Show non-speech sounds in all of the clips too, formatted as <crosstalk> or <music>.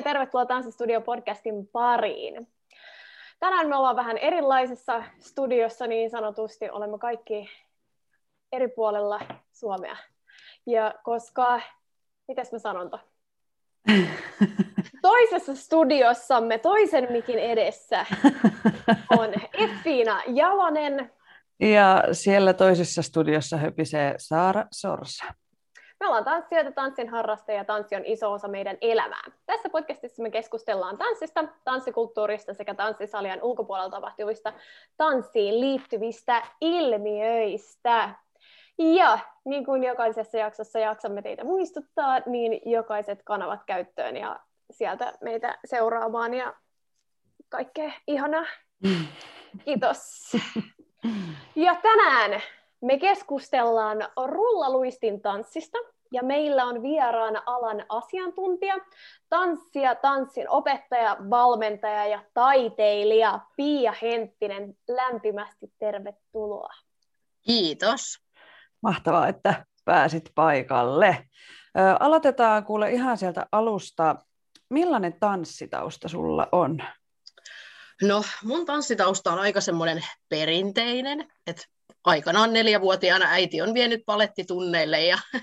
ja tervetuloa Tanssistudio podcastin pariin. Tänään me ollaan vähän erilaisessa studiossa niin sanotusti, olemme kaikki eri puolella Suomea. Ja koska, mitäs mä sanon to? <laughs> Toisessa studiossamme, toisen mikin edessä, on Effiina Jalonen. Ja siellä toisessa studiossa höpisee Saara Sorsa. Me ollaan tanssijoita, tanssin harrastajia ja tanssi on iso osa meidän elämää. Tässä podcastissa me keskustellaan tanssista, tanssikulttuurista sekä tanssisalien ulkopuolella tapahtuvista tanssiin liittyvistä ilmiöistä. Ja niin kuin jokaisessa jaksossa jaksamme teitä muistuttaa, niin jokaiset kanavat käyttöön ja sieltä meitä seuraamaan ja kaikkea ihanaa. Kiitos. Ja tänään me keskustellaan rullaluistin tanssista ja meillä on vieraana alan asiantuntija, tanssia, tanssin opettaja, valmentaja ja taiteilija Pia Henttinen. Lämpimästi tervetuloa. Kiitos. Mahtavaa, että pääsit paikalle. aloitetaan kuule ihan sieltä alusta. Millainen tanssitausta sulla on? No, mun tanssitausta on aika semmoinen perinteinen, että aikanaan neljävuotiaana äiti on vienyt palettitunneille ja <laughs>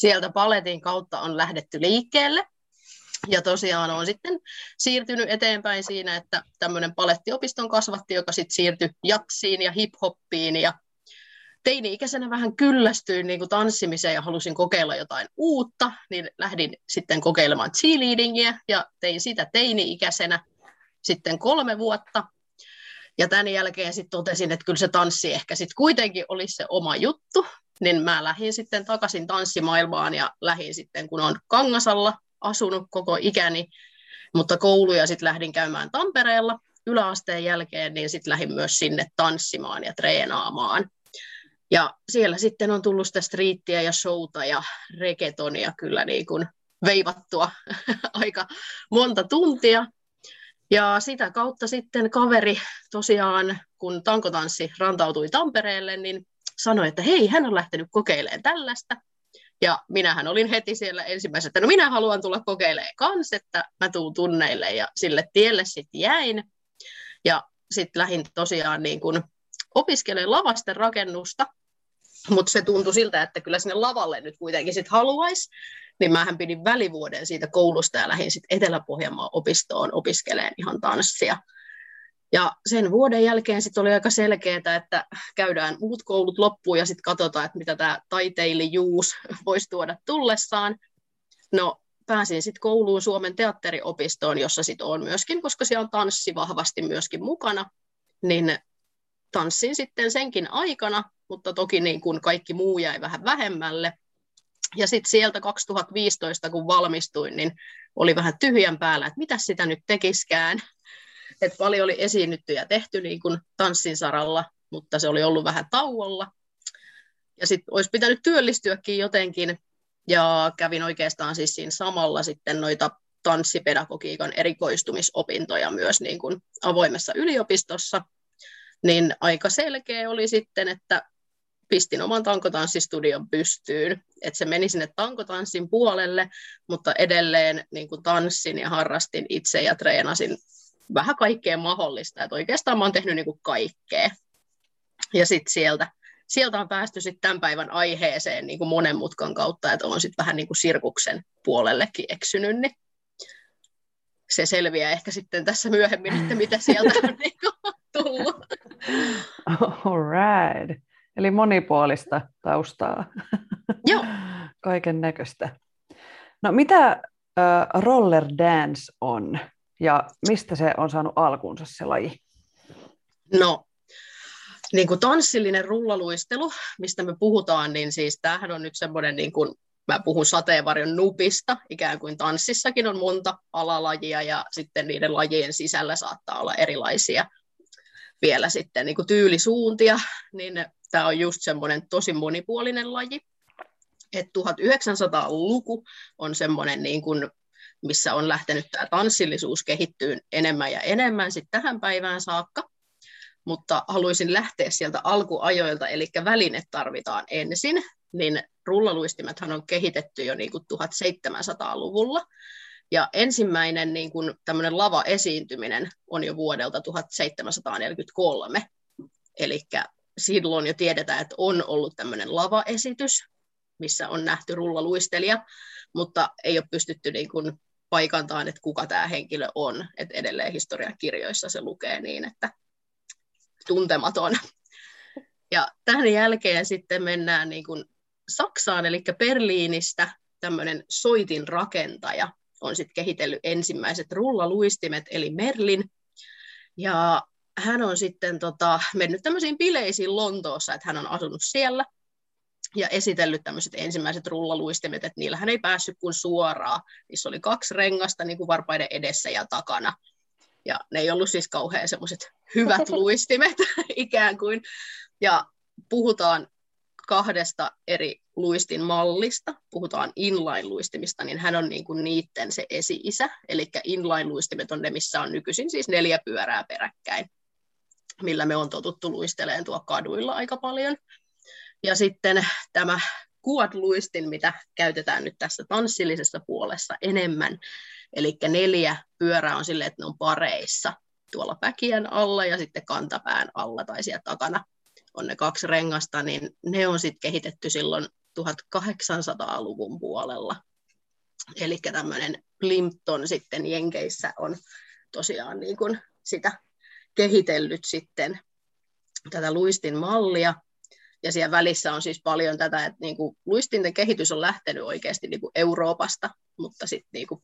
sieltä paletin kautta on lähdetty liikkeelle. Ja tosiaan on sitten siirtynyt eteenpäin siinä, että tämmöinen palettiopiston kasvatti, joka sitten siirtyi jatsiin ja hiphoppiin ja teini-ikäisenä vähän kyllästyin niin kuin tanssimiseen ja halusin kokeilla jotain uutta, niin lähdin sitten kokeilemaan cheerleadingia ja tein sitä teini-ikäisenä sitten kolme vuotta. Ja tämän jälkeen sitten totesin, että kyllä se tanssi ehkä sitten kuitenkin olisi se oma juttu, niin mä lähdin sitten takaisin tanssimaailmaan ja lähdin sitten, kun on Kangasalla asunut koko ikäni, mutta kouluja sitten lähdin käymään Tampereella yläasteen jälkeen, niin sitten lähdin myös sinne tanssimaan ja treenaamaan. Ja siellä sitten on tullut sitä striittiä ja showta ja regetonia kyllä niin kuin veivattua <laughs> aika monta tuntia. Ja sitä kautta sitten kaveri tosiaan, kun tankotanssi rantautui Tampereelle, niin sanoi, että hei, hän on lähtenyt kokeilemaan tällaista. Ja minähän olin heti siellä ensimmäisenä, että no minä haluan tulla kokeilemaan kanssa, että mä tuun tunneille ja sille tielle sitten jäin. Ja sitten lähdin tosiaan niin kun opiskelemaan lavasten rakennusta, mutta se tuntui siltä, että kyllä sinne lavalle nyt kuitenkin sitten haluaisi niin mähän pidin välivuoden siitä koulusta ja lähdin sitten Etelä-Pohjanmaan opistoon opiskeleen ihan tanssia. Ja sen vuoden jälkeen sitten oli aika selkeää, että käydään muut koulut loppuun ja sitten katsotaan, että mitä tämä taiteilijuus voisi tuoda tullessaan. No pääsin sitten kouluun Suomen teatteriopistoon, jossa sitten on myöskin, koska siellä on tanssi vahvasti myöskin mukana, niin tanssin sitten senkin aikana, mutta toki niin kuin kaikki muu jäi vähän vähemmälle. Ja sitten sieltä 2015, kun valmistuin, niin oli vähän tyhjän päällä, että mitä sitä nyt tekiskään. Et paljon oli esiinnytty ja tehty niin kuin tanssin saralla, mutta se oli ollut vähän tauolla. Ja sitten olisi pitänyt työllistyäkin jotenkin, ja kävin oikeastaan siis siinä samalla sitten noita tanssipedagogiikan erikoistumisopintoja myös niin kuin avoimessa yliopistossa, niin aika selkeä oli sitten, että pistin oman tankotanssistudion pystyyn, että se meni sinne tankotanssin puolelle, mutta edelleen niin kuin tanssin ja harrastin itse ja treenasin vähän kaikkea mahdollista, että oikeastaan mä oon tehnyt niin kuin kaikkea. Ja sitten sieltä, sieltä on päästy sitten tämän päivän aiheeseen niin kuin monen mutkan kautta, että on sitten vähän niin kuin sirkuksen puolellekin eksynyt, niin se selviää ehkä sitten tässä myöhemmin, että mitä sieltä on <laughs> niin kuin tullut. All right. Eli monipuolista taustaa. Joo. <laughs> Kaiken näköistä. No mitä uh, roller dance on ja mistä se on saanut alkunsa se laji? No, niin kuin tanssillinen rullaluistelu, mistä me puhutaan, niin siis tämähän on nyt semmoinen, niin kuin, mä puhun sateenvarjon nupista, ikään kuin tanssissakin on monta alalajia ja sitten niiden lajien sisällä saattaa olla erilaisia vielä sitten niin kuin tyylisuuntia, niin tämä on just semmoinen tosi monipuolinen laji. Et 1900-luku on semmoinen, niin kuin, missä on lähtenyt tämä tanssillisuus kehittyyn enemmän ja enemmän sitten tähän päivään saakka. Mutta haluaisin lähteä sieltä alkuajoilta, eli väline tarvitaan ensin, niin rullaluistimethan on kehitetty jo niin kuin 1700-luvulla, ja ensimmäinen niin kuin tämmöinen lava-esiintyminen on jo vuodelta 1743, eli silloin jo tiedetään, että on ollut tämmöinen lava-esitys, missä on nähty rullaluistelija, mutta ei ole pystytty niin kuin paikantaan, että kuka tämä henkilö on. Et edelleen historiakirjoissa se lukee niin, että tuntematon. Ja tämän jälkeen sitten mennään niin kuin Saksaan, eli Berliinistä tämmöinen soitin rakentaja on sitten kehitellyt ensimmäiset rullaluistimet, eli Merlin. Ja hän on sitten tota, mennyt tämmöisiin bileisiin Lontoossa, että hän on asunut siellä ja esitellyt tämmöiset ensimmäiset rullaluistimet, että niillä hän ei päässyt kuin suoraan. Niissä oli kaksi rengasta niin kuin varpaiden edessä ja takana. Ja ne ei ollut siis kauhean semmoiset hyvät <laughs> luistimet <laughs> ikään kuin. Ja puhutaan kahdesta eri luistin mallista, puhutaan inline-luistimista, niin hän on niin kuin niitten se esi-isä, eli inline-luistimet on ne, missä on nykyisin siis neljä pyörää peräkkäin, millä me on totuttu luisteleen tuo kaduilla aika paljon. Ja sitten tämä quad-luistin, mitä käytetään nyt tässä tanssillisessa puolessa enemmän, Eli neljä pyörää on silleen, että ne on pareissa tuolla päkien alla ja sitten kantapään alla tai siellä takana on ne kaksi rengasta, niin ne on sitten kehitetty silloin 1800-luvun puolella. Eli tämmöinen Plimpton sitten Jenkeissä on tosiaan niin kuin sitä kehitellyt sitten tätä luistin mallia, ja siellä välissä on siis paljon tätä, että niin kuin luistinten kehitys on lähtenyt oikeasti niin kuin Euroopasta, mutta sitten niin kuin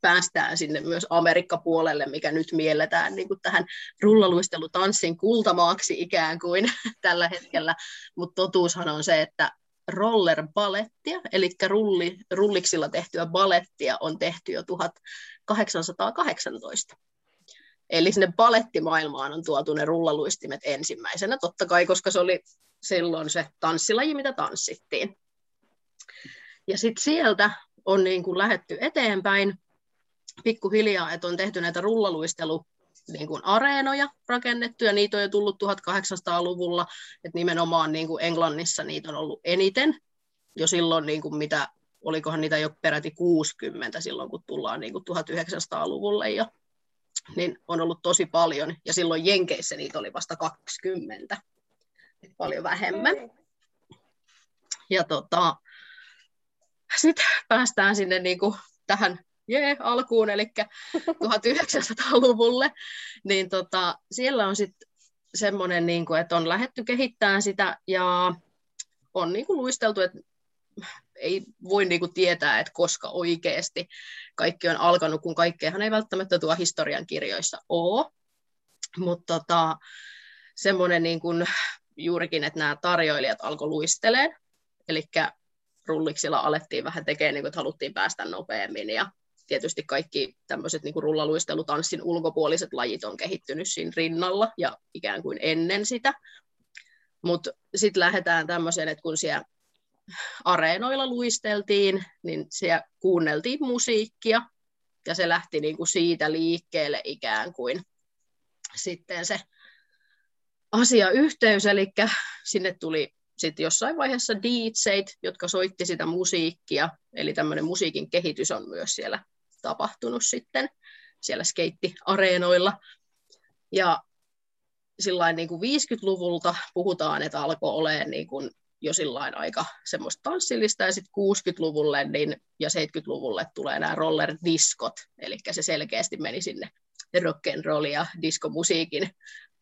päästään sinne myös Amerikka-puolelle, mikä nyt mielletään niin kuin tähän rullaluistelutanssin kultamaaksi ikään kuin <laughs> tällä hetkellä. Mutta totuushan on se, että roller-balettia, eli rulli, rulliksilla tehtyä balettia on tehty jo 1818. Eli sinne balettimaailmaan on tuotu ne rullaluistimet ensimmäisenä, totta kai, koska se oli silloin se tanssilaji, mitä tanssittiin. Ja sitten sieltä on niin kuin lähetty eteenpäin. Pikkuhiljaa, että on tehty näitä rullaluistelu niin kuin areenoja rakennettu, ja niitä on jo tullut 1800-luvulla, että nimenomaan niin kuin Englannissa niitä on ollut eniten, jo silloin, niin kuin mitä, olikohan niitä jo peräti 60 silloin, kun tullaan niin kuin 1900-luvulle jo, niin on ollut tosi paljon, ja silloin Jenkeissä niitä oli vasta 20 paljon vähemmän. Ja tota, sitten päästään sinne niin kuin tähän jee, alkuun, eli 1900-luvulle, niin tota, siellä on sitten semmoinen, niin kuin, että on lähetty kehittämään sitä ja on niin kuin luisteltu, että ei voi niin kuin tietää, että koska oikeasti kaikki on alkanut, kun kaikkeahan ei välttämättä tuo historian kirjoissa ole. Mutta tota, semmoinen niin kuin juurikin, että nämä tarjoilijat alkoi luisteleen, eli rulliksilla alettiin vähän tekemään, niin kuin, että haluttiin päästä nopeammin, ja tietysti kaikki tämmöiset niin kuin rullaluistelutanssin ulkopuoliset lajit on kehittynyt siinä rinnalla ja ikään kuin ennen sitä, mutta sitten lähdetään tämmöiseen, että kun siellä areenoilla luisteltiin, niin siellä kuunneltiin musiikkia, ja se lähti niin kuin siitä liikkeelle ikään kuin sitten se asiayhteys, eli sinne tuli sitten jossain vaiheessa DJt, jotka soitti sitä musiikkia, eli tämmöinen musiikin kehitys on myös siellä tapahtunut sitten siellä skeittiareenoilla. Ja sillain niin kuin 50-luvulta puhutaan, että alkoi olemaan niin kuin jo sillain aika semmoista tanssillista, ja sitten 60-luvulle niin, ja 70-luvulle tulee nämä roller-diskot, eli se selkeästi meni sinne rock'n'roll ja diskomusiikin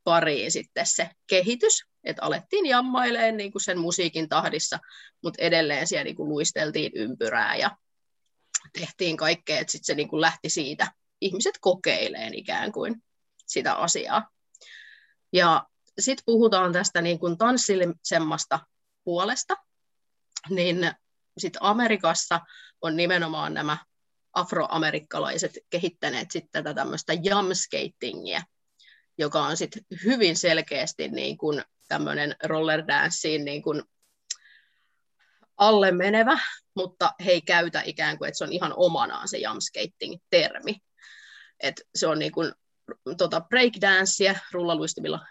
pariin sitten se kehitys, että alettiin jammailemaan niin kuin sen musiikin tahdissa, mutta edelleen siellä niin kuin luisteltiin ympyrää ja tehtiin kaikkea, että sitten se niin kuin lähti siitä ihmiset kokeileen ikään kuin sitä asiaa. Ja sitten puhutaan tästä niin kuin tanssilisemmasta puolesta, niin sitten Amerikassa on nimenomaan nämä afroamerikkalaiset kehittäneet sitten tätä tämmöistä jamskatingia, joka on sitten hyvin selkeästi niin kuin tämmöinen roller danceen niin kuin alle menevä, mutta he ei käytä ikään kuin, että se on ihan omanaan se jamskating-termi. Et se on niin kuin, tota breakdancea rullaluistimilla,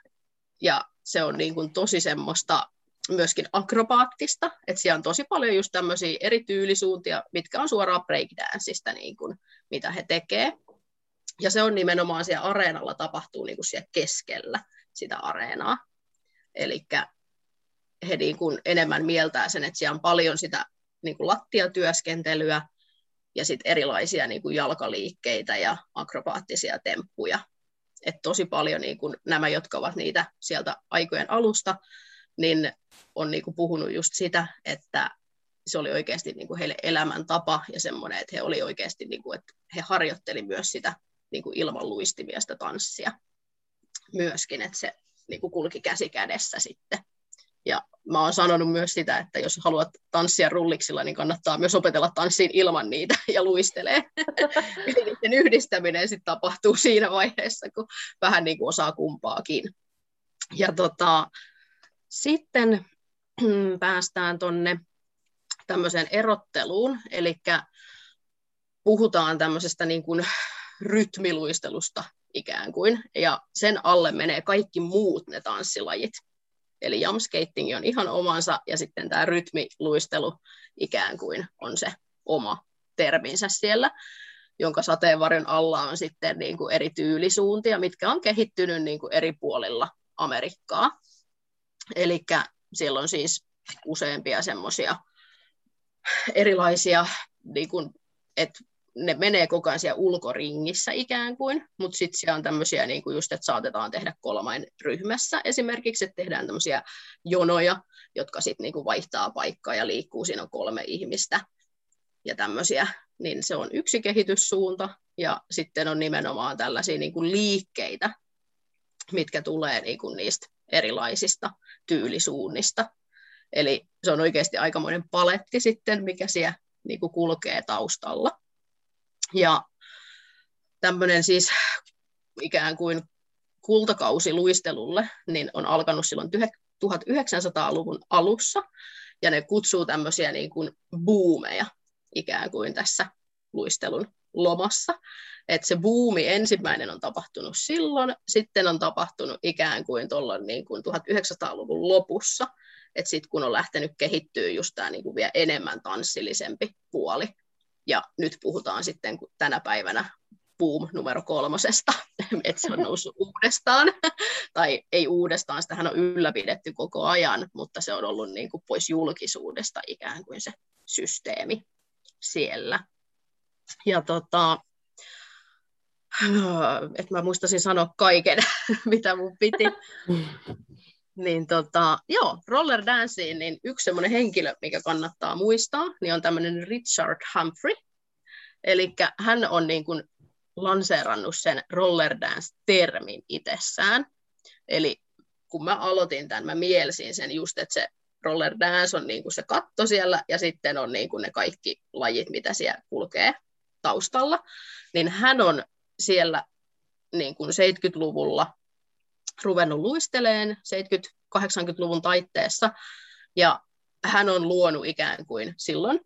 ja se on niin kuin tosi semmoista myöskin akrobaattista, että siellä on tosi paljon just tämmöisiä eri tyylisuuntia, mitkä on suoraan breakdanceista, niin kuin, mitä he tekee. Ja se on nimenomaan siellä areenalla tapahtuu niin kuin siellä keskellä sitä areenaa. Eli he niin kuin enemmän mieltää sen, että siellä on paljon sitä niin kuin lattiatyöskentelyä ja sitten erilaisia niin kuin jalkaliikkeitä ja akrobaattisia temppuja. Et tosi paljon niin kuin nämä, jotka ovat niitä sieltä aikojen alusta, niin on niin kuin puhunut just sitä, että se oli oikeasti niin kuin heille elämäntapa ja semmoinen, että he oli oikeasti, niin kuin, että he harjoitteli myös sitä niin kuin ilman luistimia sitä tanssia myöskin, että se niin kuin kulki käsi kädessä sitten. Ja mä oon sanonut myös sitä, että jos haluat tanssia rulliksilla, niin kannattaa myös opetella tanssiin ilman niitä ja luistelee. <laughs> Eli niiden yhdistäminen sitten tapahtuu siinä vaiheessa, kun vähän niin kuin osaa kumpaakin. Ja tota, sitten <clears throat> päästään tuonne tämmöiseen erotteluun, eli puhutaan tämmöisestä niin kuin rytmiluistelusta ikään kuin, ja sen alle menee kaikki muut ne tanssilajit. Eli jamskating on ihan omansa, ja sitten tämä rytmiluistelu ikään kuin on se oma terminsä siellä, jonka sateenvarjon alla on sitten niin kuin eri tyylisuuntia, mitkä on kehittynyt niin kuin eri puolilla Amerikkaa. Eli siellä on siis useampia semmoisia erilaisia, niin kuin, että ne menee koko ajan siellä ulkoringissä ikään kuin, mutta sitten siellä on tämmöisiä, niin kuin just, että saatetaan tehdä kolmain ryhmässä. Esimerkiksi, että tehdään tämmöisiä jonoja, jotka sitten niin kuin vaihtaa paikkaa ja liikkuu, siinä on kolme ihmistä ja tämmöisiä, niin se on yksi kehityssuunta, ja sitten on nimenomaan tällaisia niin kuin liikkeitä, mitkä tulee niin kuin niistä erilaisista tyylisuunnista. Eli se on oikeasti aikamoinen paletti sitten, mikä siellä niin kuin kulkee taustalla. Ja tämmöinen siis ikään kuin kultakausi luistelulle niin on alkanut silloin 1900-luvun alussa, ja ne kutsuu tämmöisiä niin kuin boomeja ikään kuin tässä luistelun lomassa. Että se buumi ensimmäinen on tapahtunut silloin, sitten on tapahtunut ikään kuin tuolla niin kuin 1900-luvun lopussa, että sitten kun on lähtenyt kehittyä just tämä niin kuin vielä enemmän tanssillisempi puoli. Ja nyt puhutaan sitten tänä päivänä boom numero kolmosesta, <laughs> että se on noussut uudestaan, <laughs> tai ei uudestaan, sitähän on ylläpidetty koko ajan, mutta se on ollut niin kuin pois julkisuudesta ikään kuin se systeemi siellä. Ja tota, että mä muistasin sanoa kaiken, <laughs> mitä mun piti. niin tota, joo, roller danceen, niin yksi semmoinen henkilö, mikä kannattaa muistaa, niin on tämmöinen Richard Humphrey. Eli hän on niin kuin lanseerannut sen roller dance-termin itsessään. Eli kun mä aloitin tämän, mä mielsin sen just, että se roller dance on niin kuin se katto siellä ja sitten on niin kuin ne kaikki lajit, mitä siellä kulkee taustalla. Niin hän on siellä niin kuin 70-luvulla ruvennut luisteleen 70-80-luvun taitteessa, ja hän on luonut ikään kuin silloin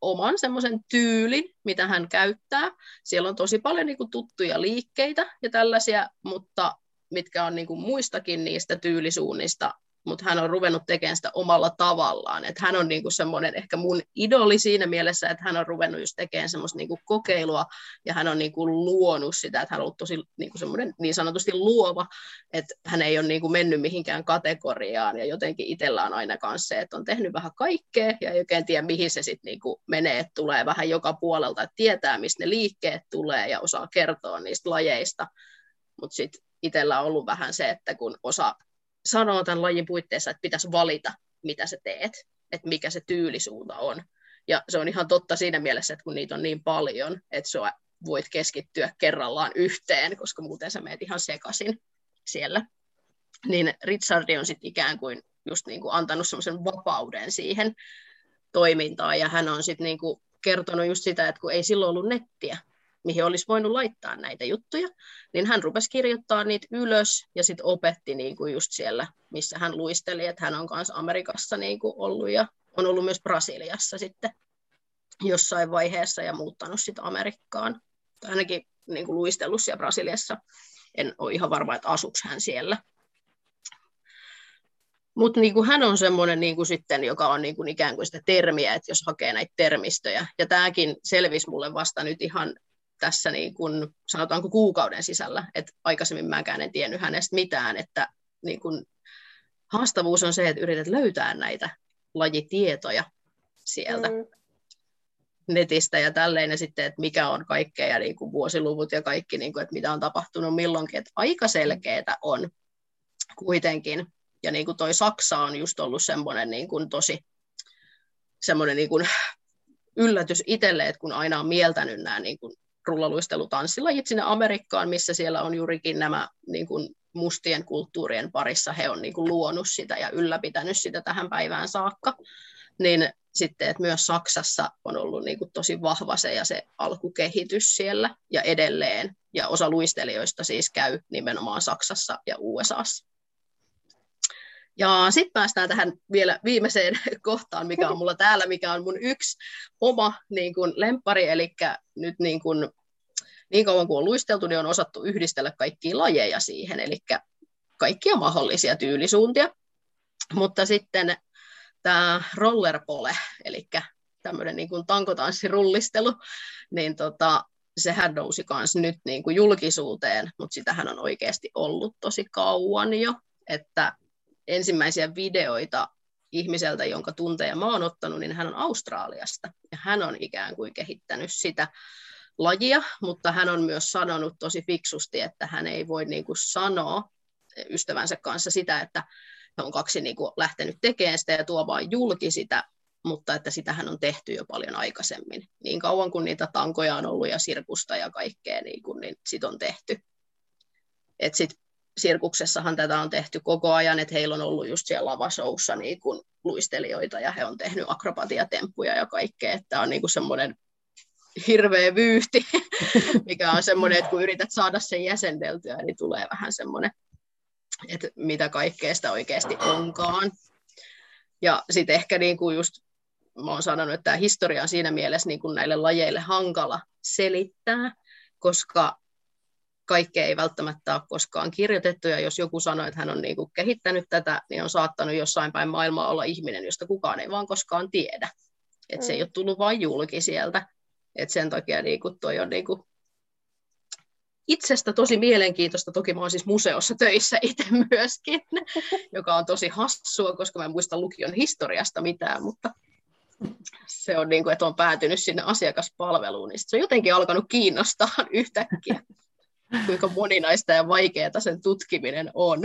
oman semmoisen tyylin, mitä hän käyttää. Siellä on tosi paljon niin kuin, tuttuja liikkeitä ja tällaisia, mutta mitkä on niin kuin, muistakin niistä tyylisuunnista mutta hän on ruvennut tekemään sitä omalla tavallaan. Että hän on niinku semmoinen ehkä mun idoli siinä mielessä, että hän on ruvennut just tekemään semmoista niinku kokeilua ja hän on niinku luonut sitä, että hän on ollut tosi niinku semmoinen niin sanotusti luova, että hän ei ole niinku mennyt mihinkään kategoriaan ja jotenkin itsellä on aina kanssa se, että on tehnyt vähän kaikkea ja ei oikein tiedä mihin se sitten niinku menee, että tulee vähän joka puolelta, että tietää mistä ne liikkeet tulee ja osaa kertoa niistä lajeista, mutta sitten itsellä on ollut vähän se, että kun osa sanoo tämän lajin puitteissa, että pitäisi valita, mitä sä teet, että mikä se tyylisuunta on. Ja se on ihan totta siinä mielessä, että kun niitä on niin paljon, että sä voit keskittyä kerrallaan yhteen, koska muuten sä meet ihan sekaisin siellä. niin Richardi on sitten ikään kuin just niin kuin antanut semmoisen vapauden siihen toimintaan, ja hän on sitten niin kuin kertonut just sitä, että kun ei silloin ollut nettiä, mihin olisi voinut laittaa näitä juttuja, niin hän rupesi kirjoittaa niitä ylös ja sitten opetti niin kuin just siellä, missä hän luisteli, että hän on myös Amerikassa niin kuin ollut ja on ollut myös Brasiliassa sitten jossain vaiheessa ja muuttanut sitten Amerikkaan. Tai ainakin niin kuin luistellut siellä Brasiliassa. En ole ihan varma, että asuks hän siellä. Mutta niin hän on semmoinen niin sitten, joka on niin kuin ikään kuin sitä termiä, että jos hakee näitä termistöjä. Ja tämäkin selvisi mulle vasta nyt ihan tässä niin kuin, sanotaanko kuukauden sisällä, että aikaisemmin mäkään en tiennyt hänestä mitään, että niin kuin, haastavuus on se, että yrität löytää näitä lajitietoja sieltä mm. netistä ja tälleen, ja sitten, että mikä on kaikkea, ja niin kuin vuosiluvut ja kaikki, niin kuin, että mitä on tapahtunut milloinkin, että aika selkeää on kuitenkin, ja niin kuin toi Saksa on just ollut semmoinen niin kuin tosi semmoinen niin kuin yllätys itselle, että kun aina on mieltänyt nämä niin kuin rullaluistelutanssilla sinne Amerikkaan, missä siellä on juurikin nämä niin kuin mustien kulttuurien parissa, he on niin kuin luonut sitä ja ylläpitänyt sitä tähän päivään saakka, niin sitten, että myös Saksassa on ollut niin kuin tosi vahva se ja se alkukehitys siellä ja edelleen, ja osa luistelijoista siis käy nimenomaan Saksassa ja USAssa. Ja sitten päästään tähän vielä viimeiseen <laughs> kohtaan, mikä on mulla täällä, mikä on mun yksi oma niin kun, lempari, eli nyt niin, kun, niin kauan kuin on luisteltu, niin on osattu yhdistellä kaikkia lajeja siihen, eli kaikkia mahdollisia tyylisuuntia. Mutta sitten tämä rollerpole, eli tämmöinen niin kuin tankotanssirullistelu, niin tota, sehän nousi myös nyt niin kuin julkisuuteen, mutta sitähän on oikeasti ollut tosi kauan jo, että ensimmäisiä videoita ihmiseltä, jonka tunteja mä oon ottanut, niin hän on Australiasta. Ja hän on ikään kuin kehittänyt sitä lajia, mutta hän on myös sanonut tosi fiksusti, että hän ei voi niin kuin sanoa ystävänsä kanssa sitä, että he on kaksi niin kuin lähtenyt tekemään sitä ja tuomaan julki sitä, mutta että sitä hän on tehty jo paljon aikaisemmin. Niin kauan kuin niitä tankoja on ollut ja sirkusta ja kaikkea, niin, kuin, niin sit on tehty. Et sit sirkuksessahan tätä on tehty koko ajan, että heillä on ollut just siellä lavashowssa niin kuin luistelijoita ja he on tehnyt akrobatiatemppuja ja kaikkea, että on niin kuin semmoinen hirveä vyyhti, <laughs> mikä on semmoinen, että kun yrität saada sen jäsendeltyä, niin tulee vähän semmoinen, että mitä kaikkea sitä oikeasti onkaan. Ja sitten ehkä niin kuin just mä oon sanonut, että tämä historia on siinä mielessä niin kuin näille lajeille hankala selittää, koska kaikkea ei välttämättä ole koskaan kirjoitettu, ja jos joku sanoo, että hän on niin kuin kehittänyt tätä, niin on saattanut jossain päin maailmaa olla ihminen, josta kukaan ei vaan koskaan tiedä. Että mm. se ei mm. ole tullut vain julki sieltä. Et sen takia niin kuin toi on niin kuin itsestä tosi mielenkiintoista. Toki mä oon siis museossa töissä itse myöskin, <laughs> joka on tosi hassua, koska mä en muista lukion historiasta mitään, mutta se on niin kuin, että on päätynyt sinne asiakaspalveluun, niin se on jotenkin alkanut kiinnostaa <laughs> yhtäkkiä kuinka moninaista ja vaikeaa sen tutkiminen on.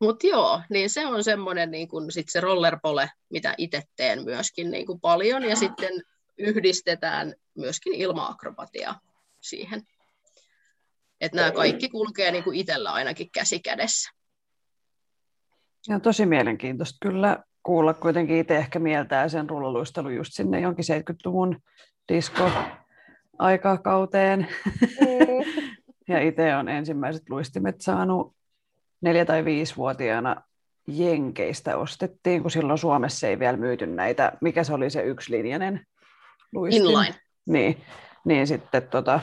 Mutta joo, niin se on semmoinen niin kun sit se rollerpole, mitä itse teen myöskin niin kuin paljon, ja sitten yhdistetään myöskin ilmaakrobatia siihen. Että nämä kaikki kulkee niin kuin itsellä ainakin käsi kädessä. Ja tosi mielenkiintoista kyllä kuulla kuitenkin itse ehkä mieltää sen rullaluistelun just sinne jonkin 70-luvun disko aikakauteen. Mm. <laughs> ja itse on ensimmäiset luistimet saanut neljä- tai viisivuotiaana Jenkeistä ostettiin, kun silloin Suomessa ei vielä myyty näitä, mikä se oli se yksilinjainen luistin. Inline. Niin, niin sitten tota,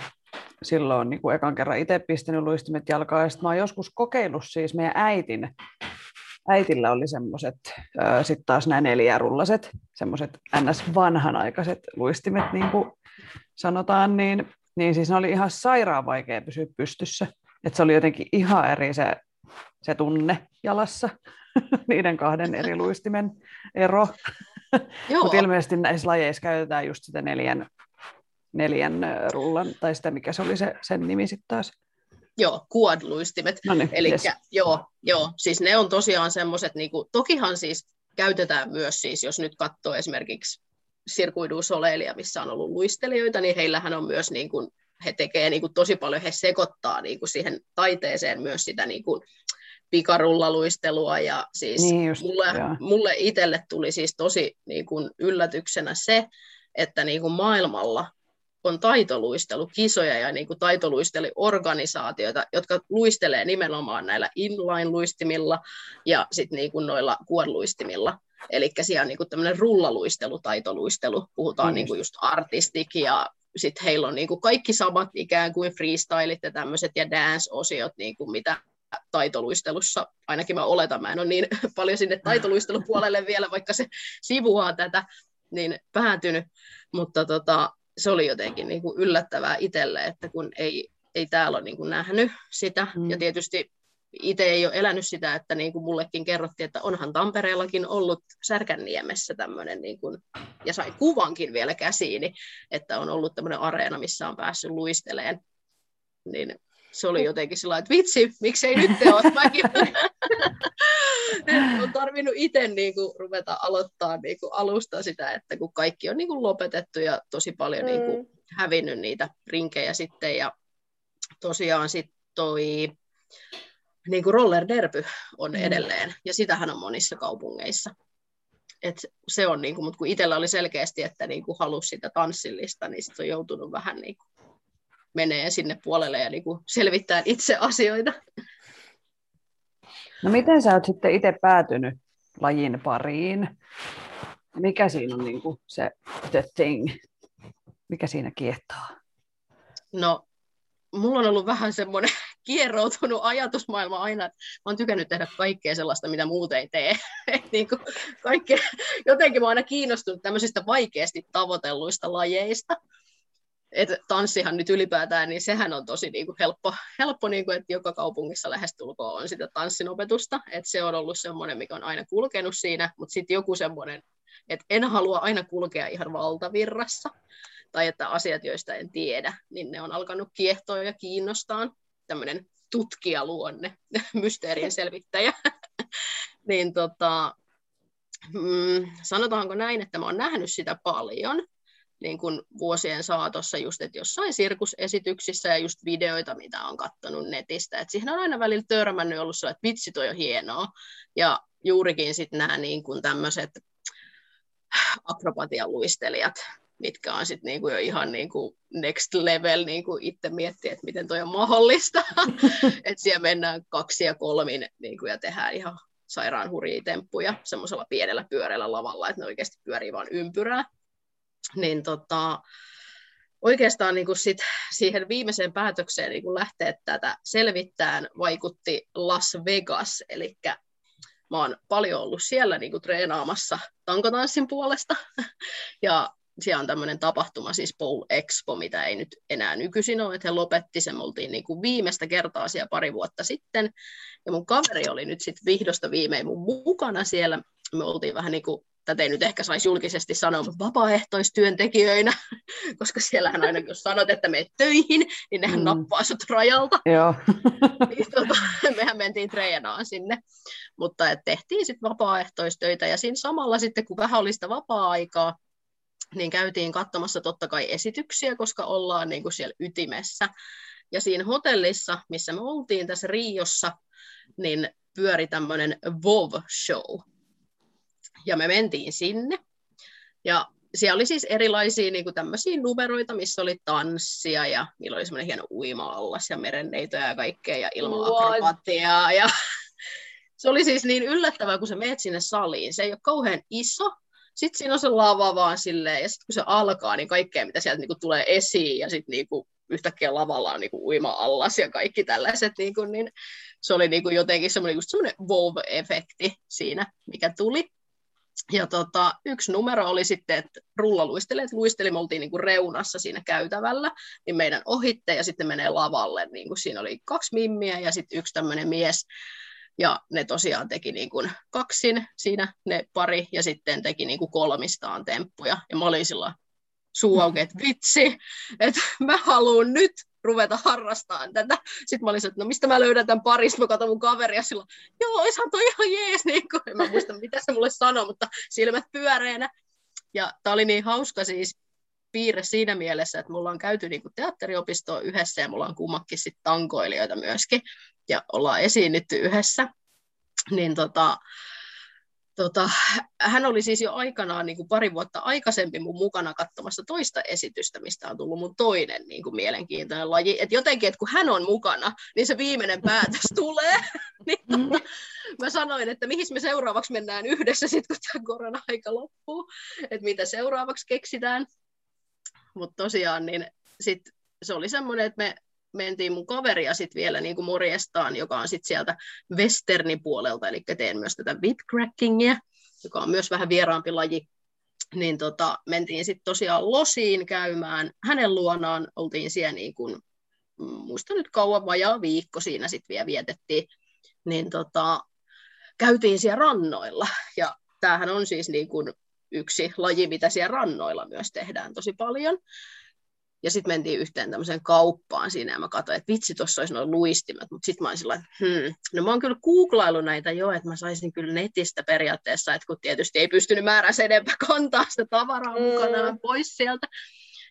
silloin niin kuin ekan kerran itse pistänyt luistimet jalkaan, ja sitten mä oon joskus kokeillut siis meidän äitin, äitillä oli semmoiset, sitten taas nämä neljärullaset, semmoiset ns. vanhanaikaiset luistimet, niin kuin sanotaan, niin, niin siis ne oli ihan sairaan vaikea pysyä pystyssä. Et se oli jotenkin ihan eri se, se tunne jalassa, <laughs> niiden kahden eri luistimen ero. Mutta ilmeisesti näissä lajeissa käytetään just sitä neljän, neljän rullan, tai sitä mikä se oli se, sen nimi sitten taas. Joo, quad-luistimet. No niin, Eli yes. joo, joo, siis ne on tosiaan semmoiset, niinku, tokihan siis käytetään myös siis, jos nyt katsoo esimerkiksi Sirkuidu Soleilia, missä on ollut luistelijoita, niin heillähän on myös niin kuin he tekee niin kuin tosi paljon, he sekoittaa niin kuin siihen taiteeseen myös sitä niin kuin pikarullaluistelua ja siis niin just, mulle, mulle itselle tuli siis tosi niin kuin yllätyksenä se, että niin kuin maailmalla on taitoluistelukisoja ja niin kuin taitoluisteliorganisaatioita, jotka luistelee nimenomaan näillä inline-luistimilla ja sitten niin kuin noilla kuorluistimilla. Eli siellä on niin kuin tämmöinen rullaluistelu, taitoluistelu, puhutaan mm. niin kuin just artistik ja sitten heillä on niin kuin kaikki samat ikään kuin freestylit ja tämmöiset ja dance-osiot, niin kuin mitä taitoluistelussa, ainakin mä oletan, mä en ole niin <laughs> paljon sinne <laughs> taitoluistelupuolelle vielä, vaikka se sivuaa tätä, niin päätynyt, mutta tota, se oli jotenkin niin kuin yllättävää itselle, että kun ei, ei täällä ole niin kuin nähnyt sitä, mm. ja tietysti itse ei ole elänyt sitä, että niin kuin mullekin kerrottiin, että onhan Tampereellakin ollut Särkänniemessä tämmöinen, niin kuin, ja sain kuvankin vielä käsiini, että on ollut tämmöinen areena, missä on päässyt luisteleen. Niin se oli jotenkin sillä että vitsi, miksei nyt te <laughs> ole mäkin. on tarvinnut itse niin kuin, ruveta aloittaa niin kuin, alusta sitä, että kun kaikki on niin kuin, lopetettu ja tosi paljon mm. niin kuin, hävinnyt niitä rinkejä sitten. Ja tosiaan sitten toi niin kuin roller derby on mm. edelleen, ja sitähän on monissa kaupungeissa. Et se on, niin kuin, mutta kun itsellä oli selkeästi, että niin kuin halusi sitä tanssillista, niin sitten on joutunut vähän niin kuin menee sinne puolelle ja niin kuin selvittää itse asioita. No miten sä oot sitten itse päätynyt lajin pariin? Mikä siinä on niin kuin se the thing? Mikä siinä kiehtoo? No, mulla on ollut vähän semmoinen kierroutunut ajatusmaailma aina, että mä oon tykännyt tehdä kaikkea sellaista, mitä muut ei tee. <laughs> niin kuin kaikkea, jotenkin mä oon aina kiinnostunut tämmöisistä vaikeasti tavoitelluista lajeista. Että tanssihan nyt ylipäätään, niin sehän on tosi niin kuin helppo, helppo niin kuin, että joka kaupungissa lähestulkoon on sitä tanssinopetusta, että se on ollut semmoinen, mikä on aina kulkenut siinä, mutta sitten joku semmoinen, että en halua aina kulkea ihan valtavirrassa, tai että asiat, joista en tiedä, niin ne on alkanut kiehtoa ja kiinnostaa, tämmöinen tutkijaluonne, <laughs> mysteerien selvittäjä, <laughs> niin tota, mm, sanotaanko näin, että mä oon nähnyt sitä paljon, niin kuin vuosien saatossa just, että jossain sirkusesityksissä ja just videoita, mitä on katsonut netistä. että siihen on aina välillä törmännyt ollut sellainen, että vitsi toi on hienoa. Ja juurikin sitten nämä niin tämmöiset <sighs> akrobatian luistelijat, mitkä on sitten niinku jo ihan niinku next level niinku itse miettiä, että miten toi on mahdollista. <laughs> että siellä mennään kaksi ja kolmin niinku, ja tehdään ihan sairaan hurjia temppuja semmoisella pienellä pyöreällä lavalla, että ne oikeasti pyörii vain ympyrää. Niin tota, oikeastaan niin kuin sit siihen viimeiseen päätökseen niin kuin lähteä tätä selvittämään vaikutti Las Vegas, eli mä oon paljon ollut siellä niin kuin treenaamassa tankotanssin puolesta, <laughs> ja siellä on tämmöinen tapahtuma, siis Bowl Expo, mitä ei nyt enää nykyisin ole, että he lopetti sen, me oltiin niin kuin viimeistä kertaa siellä pari vuotta sitten, ja mun kaveri oli nyt sitten vihdosta viimein mun mukana siellä, me oltiin vähän niin kuin tätä ei nyt ehkä saisi julkisesti sanoa, mutta vapaaehtoistyöntekijöinä, <laughs> koska siellähän aina, jos sanot, että menet töihin, niin nehän mm. nappaa sut rajalta. Joo. <laughs> niin, tota, mehän mentiin treenaan sinne, mutta tehtiin sitten vapaaehtoistöitä, ja siinä samalla sitten, kun vähän oli sitä vapaa-aikaa, niin käytiin katsomassa totta kai esityksiä, koska ollaan niin kuin siellä ytimessä. Ja siinä hotellissa, missä me oltiin tässä Riossa, niin pyöri tämmöinen WoW-show, ja me mentiin sinne. Ja siellä oli siis erilaisia niin kuin tämmöisiä numeroita, missä oli tanssia ja niillä oli semmoinen hieno uima-allas ja merenneitoja ja kaikkea ja ilma-akrobatiaa. Ja <laughs> se oli siis niin yllättävää, kun sä meet sinne saliin. Se ei ole kauhean iso, sitten siinä on se lava vaan silleen, ja sitten kun se alkaa, niin kaikkea, mitä sieltä niinku tulee esiin, ja sitten niinku yhtäkkiä lavalla on niinku uima-allas ja kaikki tällaiset, niinku, niin se oli niinku jotenkin semmoinen, just semmoinen wow-efekti siinä, mikä tuli. Ja tota, yksi numero oli sitten, että rullaluistelijat luisteli, me oltiin niin kuin reunassa siinä käytävällä, niin meidän ohitte ja sitten menee lavalle. Niin kuin siinä oli kaksi mimmiä ja sitten yksi tämmöinen mies. Ja ne tosiaan teki niin kuin kaksin siinä ne pari ja sitten teki niin kuin kolmistaan temppuja. Ja mä olin sillä suu auki, että vitsi, että mä haluan nyt ruveta harrastamaan tätä. Sitten mä olin että no mistä mä löydän tämän parista, mä katson mun kaveria silloin, joo, oishan toi ihan jees, niin kuin. en mä muista mitä se mulle sanoi, mutta silmät pyöreänä. Ja tää oli niin hauska siis, piirre siinä mielessä, että mulla on käyty niin kuin teatteriopistoa yhdessä ja mulla on kummakin sitten tankoilijoita myöskin ja ollaan esiinnytty yhdessä. Niin tota, tota, hän oli siis jo aikanaan niin kuin pari vuotta aikaisemmin mun mukana katsomassa toista esitystä, mistä on tullut mun toinen niin kuin mielenkiintoinen laji. Et jotenkin, että kun hän on mukana, niin se viimeinen päätös <laughs> tulee. <laughs> niin, tota, mä sanoin, että mihin me seuraavaksi mennään yhdessä, sit, kun tämä korona-aika loppuu, että mitä seuraavaksi keksitään. Mutta tosiaan, niin sit se oli semmoinen, että me mentiin mun kaveria sitten vielä niin kuin morjestaan, joka on sitten sieltä westernin puolelta, eli teen myös tätä whipcrackingia, joka on myös vähän vieraampi laji. Niin tota, mentiin sitten tosiaan Losiin käymään. Hänen luonaan, oltiin siellä niin kuin, muista nyt kauan, vajaa viikko siinä sitten vielä vietettiin, niin tota, käytiin siellä rannoilla, ja tämähän on siis niin kuin yksi laji, mitä siellä rannoilla myös tehdään tosi paljon. Ja sitten mentiin yhteen tämmöiseen kauppaan siinä ja mä katsoin, että vitsi, tuossa olisi noin luistimet. Mutta sitten mä olin sillä että hmm, no mä oon kyllä googlailu näitä jo, että mä saisin kyllä netistä periaatteessa, että kun tietysti ei pystynyt määrässä enempää kantaa sitä tavaraa mm. mukanaan pois sieltä.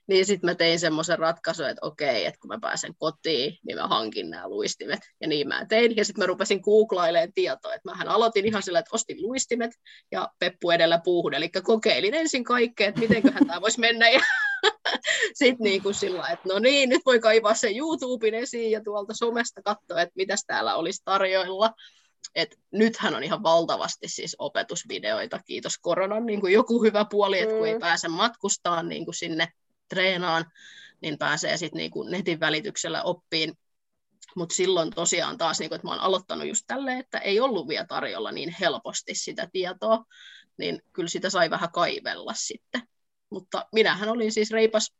Niin sitten mä tein semmoisen ratkaisun, että okei, että kun mä pääsen kotiin, niin mä hankin nämä luistimet. Ja niin mä tein. Ja sitten mä rupesin googlailemaan tietoa. Että mähän aloitin ihan sillä, että ostin luistimet ja peppu edellä puuhun. Eli kokeilin ensin kaikkea, että mitenköhän tämä voisi mennä. Ja <laughs> sitten niin kuin sillä että no niin, nyt voi kaivaa sen YouTuben esiin ja tuolta somesta katsoa, että mitäs täällä olisi tarjoilla. Et nythän on ihan valtavasti siis opetusvideoita, kiitos koronan, niin kuin joku hyvä puoli, että kun ei mm. pääse matkustaan niin kuin sinne treenaan, niin pääsee sitten niin kuin netin välityksellä oppiin. Mutta silloin tosiaan taas, niin kuin, että mä oon aloittanut just tälleen, että ei ollut vielä tarjolla niin helposti sitä tietoa, niin kyllä sitä sai vähän kaivella sitten. Mutta minähän olin siis reipas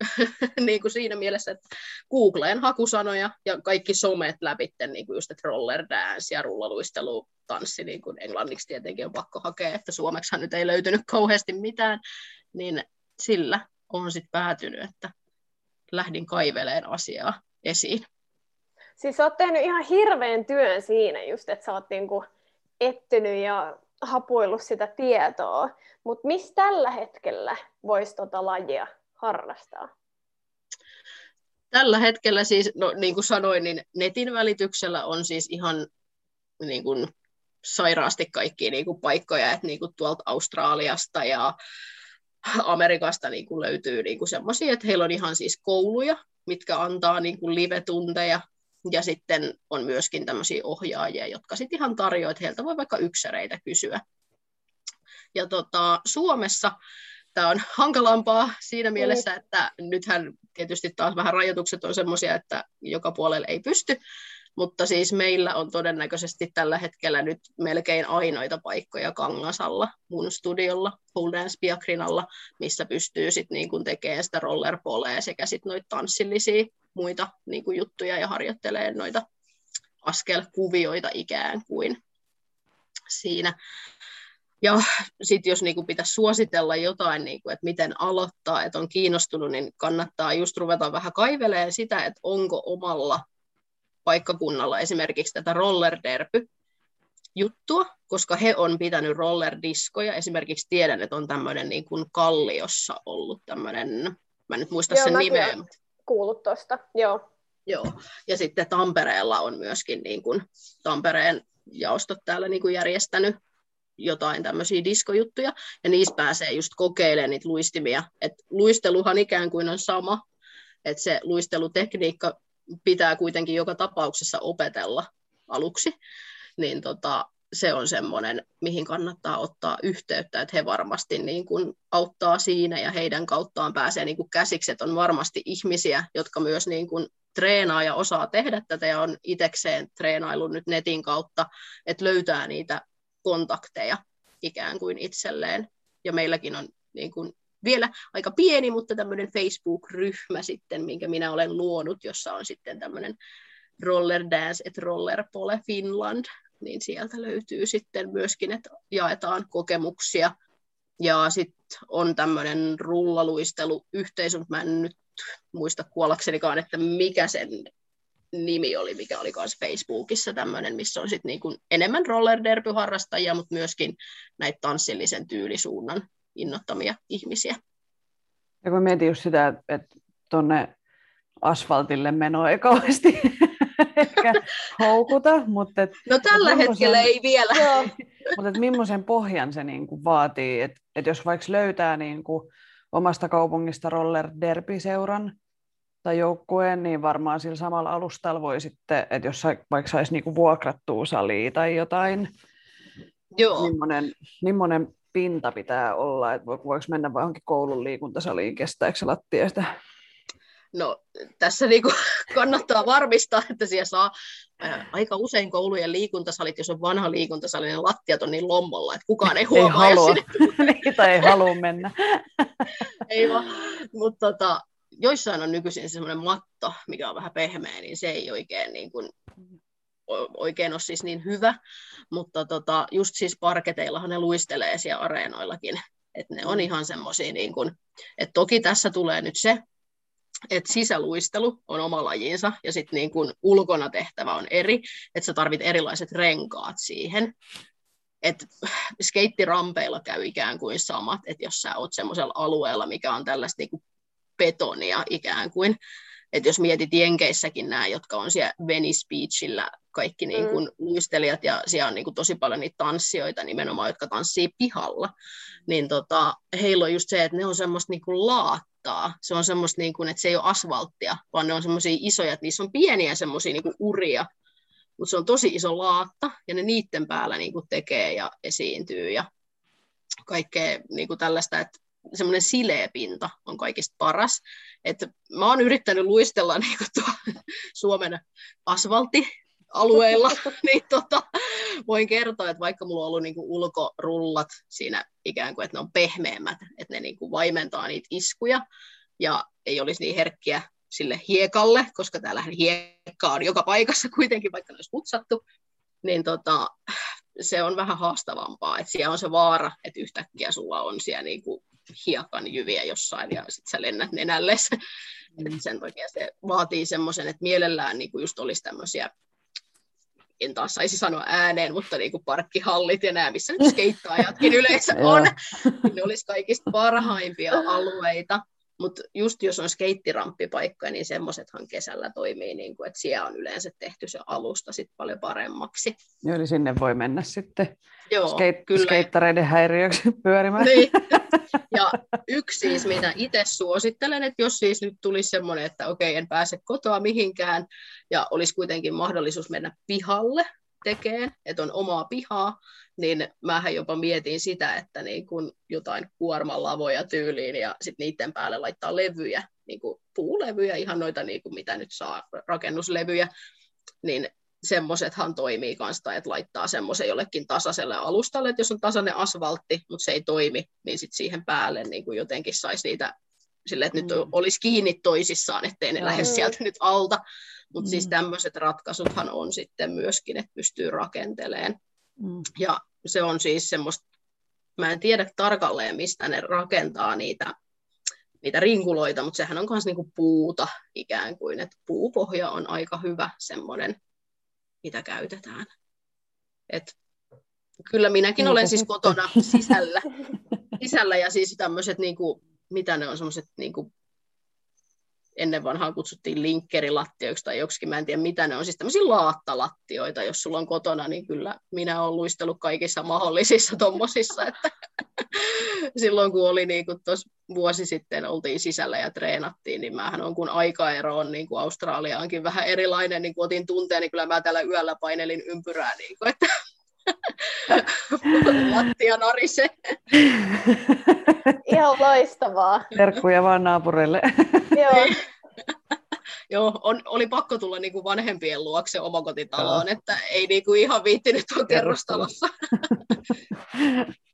<laughs> niin kuin siinä mielessä, että Googleen hakusanoja ja kaikki somet läpi, niin kuin just, että roller dance ja rullaluistelu, tanssi, niin kuin englanniksi tietenkin on pakko hakea, että suomeksihan nyt ei löytynyt kauheasti mitään, niin sillä on sitten päätynyt, että lähdin kaiveleen asiaa esiin. Siis oot tehnyt ihan hirveän työn siinä just, että sä oot niinku ettynyt ja hapuillut sitä tietoa, mutta missä tällä hetkellä voisi tota lajia harrastaa? Tällä hetkellä siis, no niin kuin sanoin, niin netin välityksellä on siis ihan niin kuin sairaasti kaikkia niin kuin paikkoja, että niin kuin tuolta Australiasta ja <laughs> Amerikasta niin kuin löytyy niin kuin semmoisia, että heillä on ihan siis kouluja, mitkä antaa niin kuin live-tunteja, ja sitten on myöskin tämmöisiä ohjaajia, jotka sitten ihan tarjoavat, että heiltä voi vaikka yksäreitä kysyä. Ja tota, Suomessa tämä on <laughs> hankalampaa siinä mielessä, mm. että nythän tietysti taas vähän rajoitukset on semmoisia, että joka puolelle ei pysty, mutta siis meillä on todennäköisesti tällä hetkellä nyt melkein ainoita paikkoja Kangasalla, mun studiolla, Pole Dance Piakrinalla, missä pystyy sitten niin tekemään sitä rollerpolea sekä sitten noita tanssillisia muita niin kuin juttuja ja harjoittelee noita askelkuvioita ikään kuin siinä. Ja sitten jos niin kuin pitäisi suositella jotain, niin kuin, että miten aloittaa, että on kiinnostunut, niin kannattaa just ruveta vähän kaivelemaan sitä, että onko omalla paikkakunnalla esimerkiksi tätä rollerderpy juttua, koska he on pitänyt rollerdiskoja. Esimerkiksi tiedän, että on tämmöinen niin kuin Kalliossa ollut tämmöinen, mä en nyt muista Joo, sen nimeä. Kuullut tuosta, Joo. Joo, ja sitten Tampereella on myöskin niin kuin Tampereen jaostot täällä niin kuin järjestänyt jotain tämmöisiä diskojuttuja, ja niissä pääsee just kokeilemaan niitä luistimia. Et luisteluhan ikään kuin on sama, että se luistelutekniikka pitää kuitenkin joka tapauksessa opetella aluksi, niin tota, se on semmoinen, mihin kannattaa ottaa yhteyttä, että he varmasti niin kuin auttaa siinä ja heidän kauttaan pääsee niin kuin käsiksi, että on varmasti ihmisiä, jotka myös niin kuin treenaa ja osaa tehdä tätä ja on itsekseen treenailu nyt netin kautta, että löytää niitä kontakteja ikään kuin itselleen. Ja meilläkin on niin kuin vielä aika pieni, mutta tämmöinen Facebook-ryhmä sitten, minkä minä olen luonut, jossa on sitten tämmöinen Roller Dance et Roller Pole Finland, niin sieltä löytyy sitten myöskin, että jaetaan kokemuksia. Ja sitten on tämmöinen rullaluisteluyhteisö, mutta mä en nyt muista kuollaksenikaan, että mikä sen nimi oli, mikä oli myös Facebookissa tämmöinen, missä on sitten niin enemmän roller harrastajia, mutta myöskin näitä tanssillisen tyylisuunnan innottamia ihmisiä. Ja kun mietin just sitä, että tuonne asfaltille meno ei kauheasti <laughs> ehkä houkuta. Mutta et, no tällä et hetkellä ei vielä. Joo, mutta et millaisen pohjan se niinku vaatii, että et jos vaikka löytää niinku omasta kaupungista roller derby-seuran tai joukkueen, niin varmaan sillä samalla alustalla voi sitten, että jos vaikka saisi niinku vuokrattua salia tai jotain, Joo. Millainen, millainen pinta pitää olla, että voiko mennä johonkin koulun liikuntasaliin, kestääkö se lattia sitä? No tässä niinku <laughs> kannattaa varmistaa, että siellä saa aika usein koulujen liikuntasalit, jos on vanha liikuntasali, niin lattiat on niin lommolla, että kukaan ei huomaa. Ei halua, <laughs> niitä ei halua mennä. <laughs> ei vaan, mutta tota, joissain on nykyisin semmoinen matto, mikä on vähän pehmeä, niin se ei oikein, niin kuin, oikein ole siis niin hyvä, mutta tota, just siis parketeillahan ne luistelee siellä areenoillakin, että ne on mm. ihan semmoisia, niin kuin, että toki tässä tulee nyt se, että sisäluistelu on oma lajinsa ja sitten niin kun ulkona tehtävä on eri, että sä tarvit erilaiset renkaat siihen. Et skeittirampeilla käy ikään kuin samat, että jos sä oot semmoisella alueella, mikä on tällaista niin kuin betonia ikään kuin, että jos mietit Jenkeissäkin nämä, jotka on siellä Venice Beachillä, kaikki niin kuin mm. luistelijat, ja siellä on niin kuin tosi paljon niitä tanssijoita nimenomaan, jotka tanssii pihalla, niin tota, heillä on just se, että ne on semmoista niin kuin laattaa. Se on semmoista, niin kuin, että se ei ole asfalttia, vaan ne on semmoisia isoja, että niissä on pieniä semmoisia niin kuin uria, mutta se on tosi iso laatta, ja ne niiden päällä niin kuin tekee ja esiintyy, ja kaikkea niin kuin tällaista, että semmoinen sileä pinta on kaikista paras. Et mä oon yrittänyt luistella niin tuo Suomen asfalttialueilla, <laughs> niin tota, voin kertoa, että vaikka mulla on ollut niin kuin ulkorullat siinä ikään kuin, että ne on pehmeämmät, että ne niin kuin vaimentaa niitä iskuja ja ei olisi niin herkkiä sille hiekalle, koska täällä hiekka on joka paikassa kuitenkin, vaikka ne olisi putsattu, niin tota, se on vähän haastavampaa, että siellä on se vaara, että yhtäkkiä sulla on siellä niinku hiekan jyviä jossain ja sitten sä lennät nenälle. <laughs> Mm. sen takia se vaatii semmoisen, että mielellään niinku just olisi tämmöisiä en taas saisi sanoa ääneen, mutta niin kuin parkkihallit ja nämä, missä nyt <laughs> skeittaajatkin yleensä on, niin ne olisi kaikista parhaimpia alueita. Mutta just jos on skeittiramppipaikka, niin semmoisethan kesällä toimii, niin kuin, että siellä on yleensä tehty se alusta sit paljon paremmaksi. Joo, eli sinne voi mennä sitten Joo, skeit- kyllä. skeittareiden häiriöksi <laughs> pyörimään. Niin. Ja yksi siis, mitä itse suosittelen, että jos siis nyt tulisi semmoinen, että okei, en pääse kotoa mihinkään, ja olisi kuitenkin mahdollisuus mennä pihalle tekemään, että on omaa pihaa, niin mähän jopa mietin sitä, että niin kun jotain kuormalavoja tyyliin ja sitten niiden päälle laittaa levyjä, niin kuin puulevyjä, ihan noita niin kuin mitä nyt saa, rakennuslevyjä, niin semmoisethan toimii kanssa, että laittaa semmoisen jollekin tasaiselle alustalle, että jos on tasainen asfaltti, mutta se ei toimi, niin sitten siihen päälle niin kuin jotenkin saisi niitä sille, että mm. nyt olisi kiinni toisissaan, ettei ne mm. lähde sieltä nyt alta. Mutta siis mm. siis tämmöiset ratkaisuthan on sitten myöskin, että pystyy rakentelemaan. Mm. Ja se on siis semmoista, mä en tiedä tarkalleen, mistä ne rakentaa niitä, niitä rinkuloita, mutta sehän on myös niinku puuta ikään kuin, että puupohja on aika hyvä semmoinen, mitä käytetään. Et kyllä minäkin olen siis kotona sisällä, sisällä ja siis tämmöiset, niinku, mitä ne on semmoiset niinku ennen vanhaa kutsuttiin linkkerilattioiksi tai joksikin, mä en tiedä mitä ne on, siis tämmöisiä laattalattioita, jos sulla on kotona, niin kyllä minä olen luistellut kaikissa mahdollisissa tommosissa, että <laughs> silloin kun oli niin kuin vuosi sitten oltiin sisällä ja treenattiin, niin mähän on kun aikaero on niin kuin Australiaankin vähän erilainen, niin kun otin tunteen, niin kyllä mä täällä yöllä painelin ympyrää, niin kuin, että <laughs> lattia narise. Ihan loistavaa. Terkkuja vaan naapureille. <laughs> Joo. Joo, on, oli pakko tulla niin kuin vanhempien luokse omakotitaloon, että ei niin kuin ihan viittinyt tuon kerrostalossa. <laughs>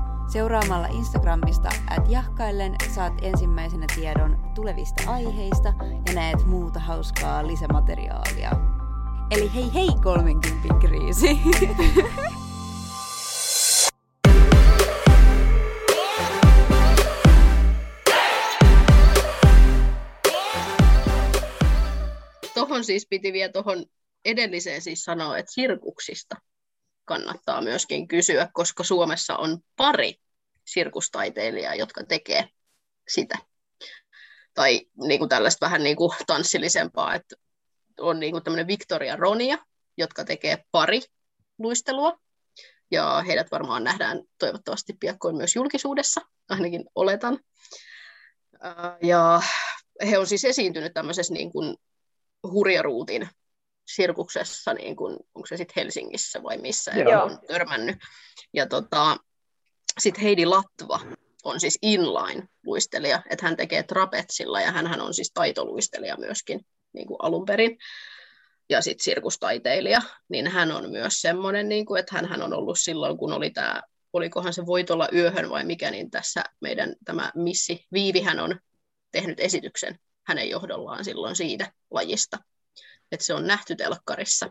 Seuraamalla Instagramista at jahkaillen saat ensimmäisenä tiedon tulevista aiheista ja näet muuta hauskaa lisämateriaalia. Eli hei hei 30 kriisi! <laughs> Tuohon siis piti vielä tuohon edelliseen siis sanoa, että sirkuksista kannattaa myöskin kysyä, koska Suomessa on pari sirkustaiteilijaa, jotka tekee sitä. Tai niin kuin tällaista vähän niin kuin tanssillisempaa, että on niin kuin tämmöinen Victoria Ronia, jotka tekee pari luistelua, ja heidät varmaan nähdään toivottavasti piakkoin myös julkisuudessa, ainakin oletan. Ja he on siis esiintynyt tämmöisessä niin kuin hurjaruutin sirkuksessa, niin kuin, onko se sitten Helsingissä vai missä, Joo. on törmännyt. Ja tota, sitten Heidi Latva on siis inline-luistelija, että hän tekee trapetsilla ja hän on siis taitoluistelija myöskin niin kuin alun perin. Ja sitten sirkustaiteilija, niin hän on myös semmoinen, niin kuin, että hän on ollut silloin, kun oli tämä, olikohan se Voitolla yöhön vai mikä, niin tässä meidän tämä Missi Viivihän on tehnyt esityksen hänen johdollaan silloin siitä lajista. Että se on nähty telkkarissa.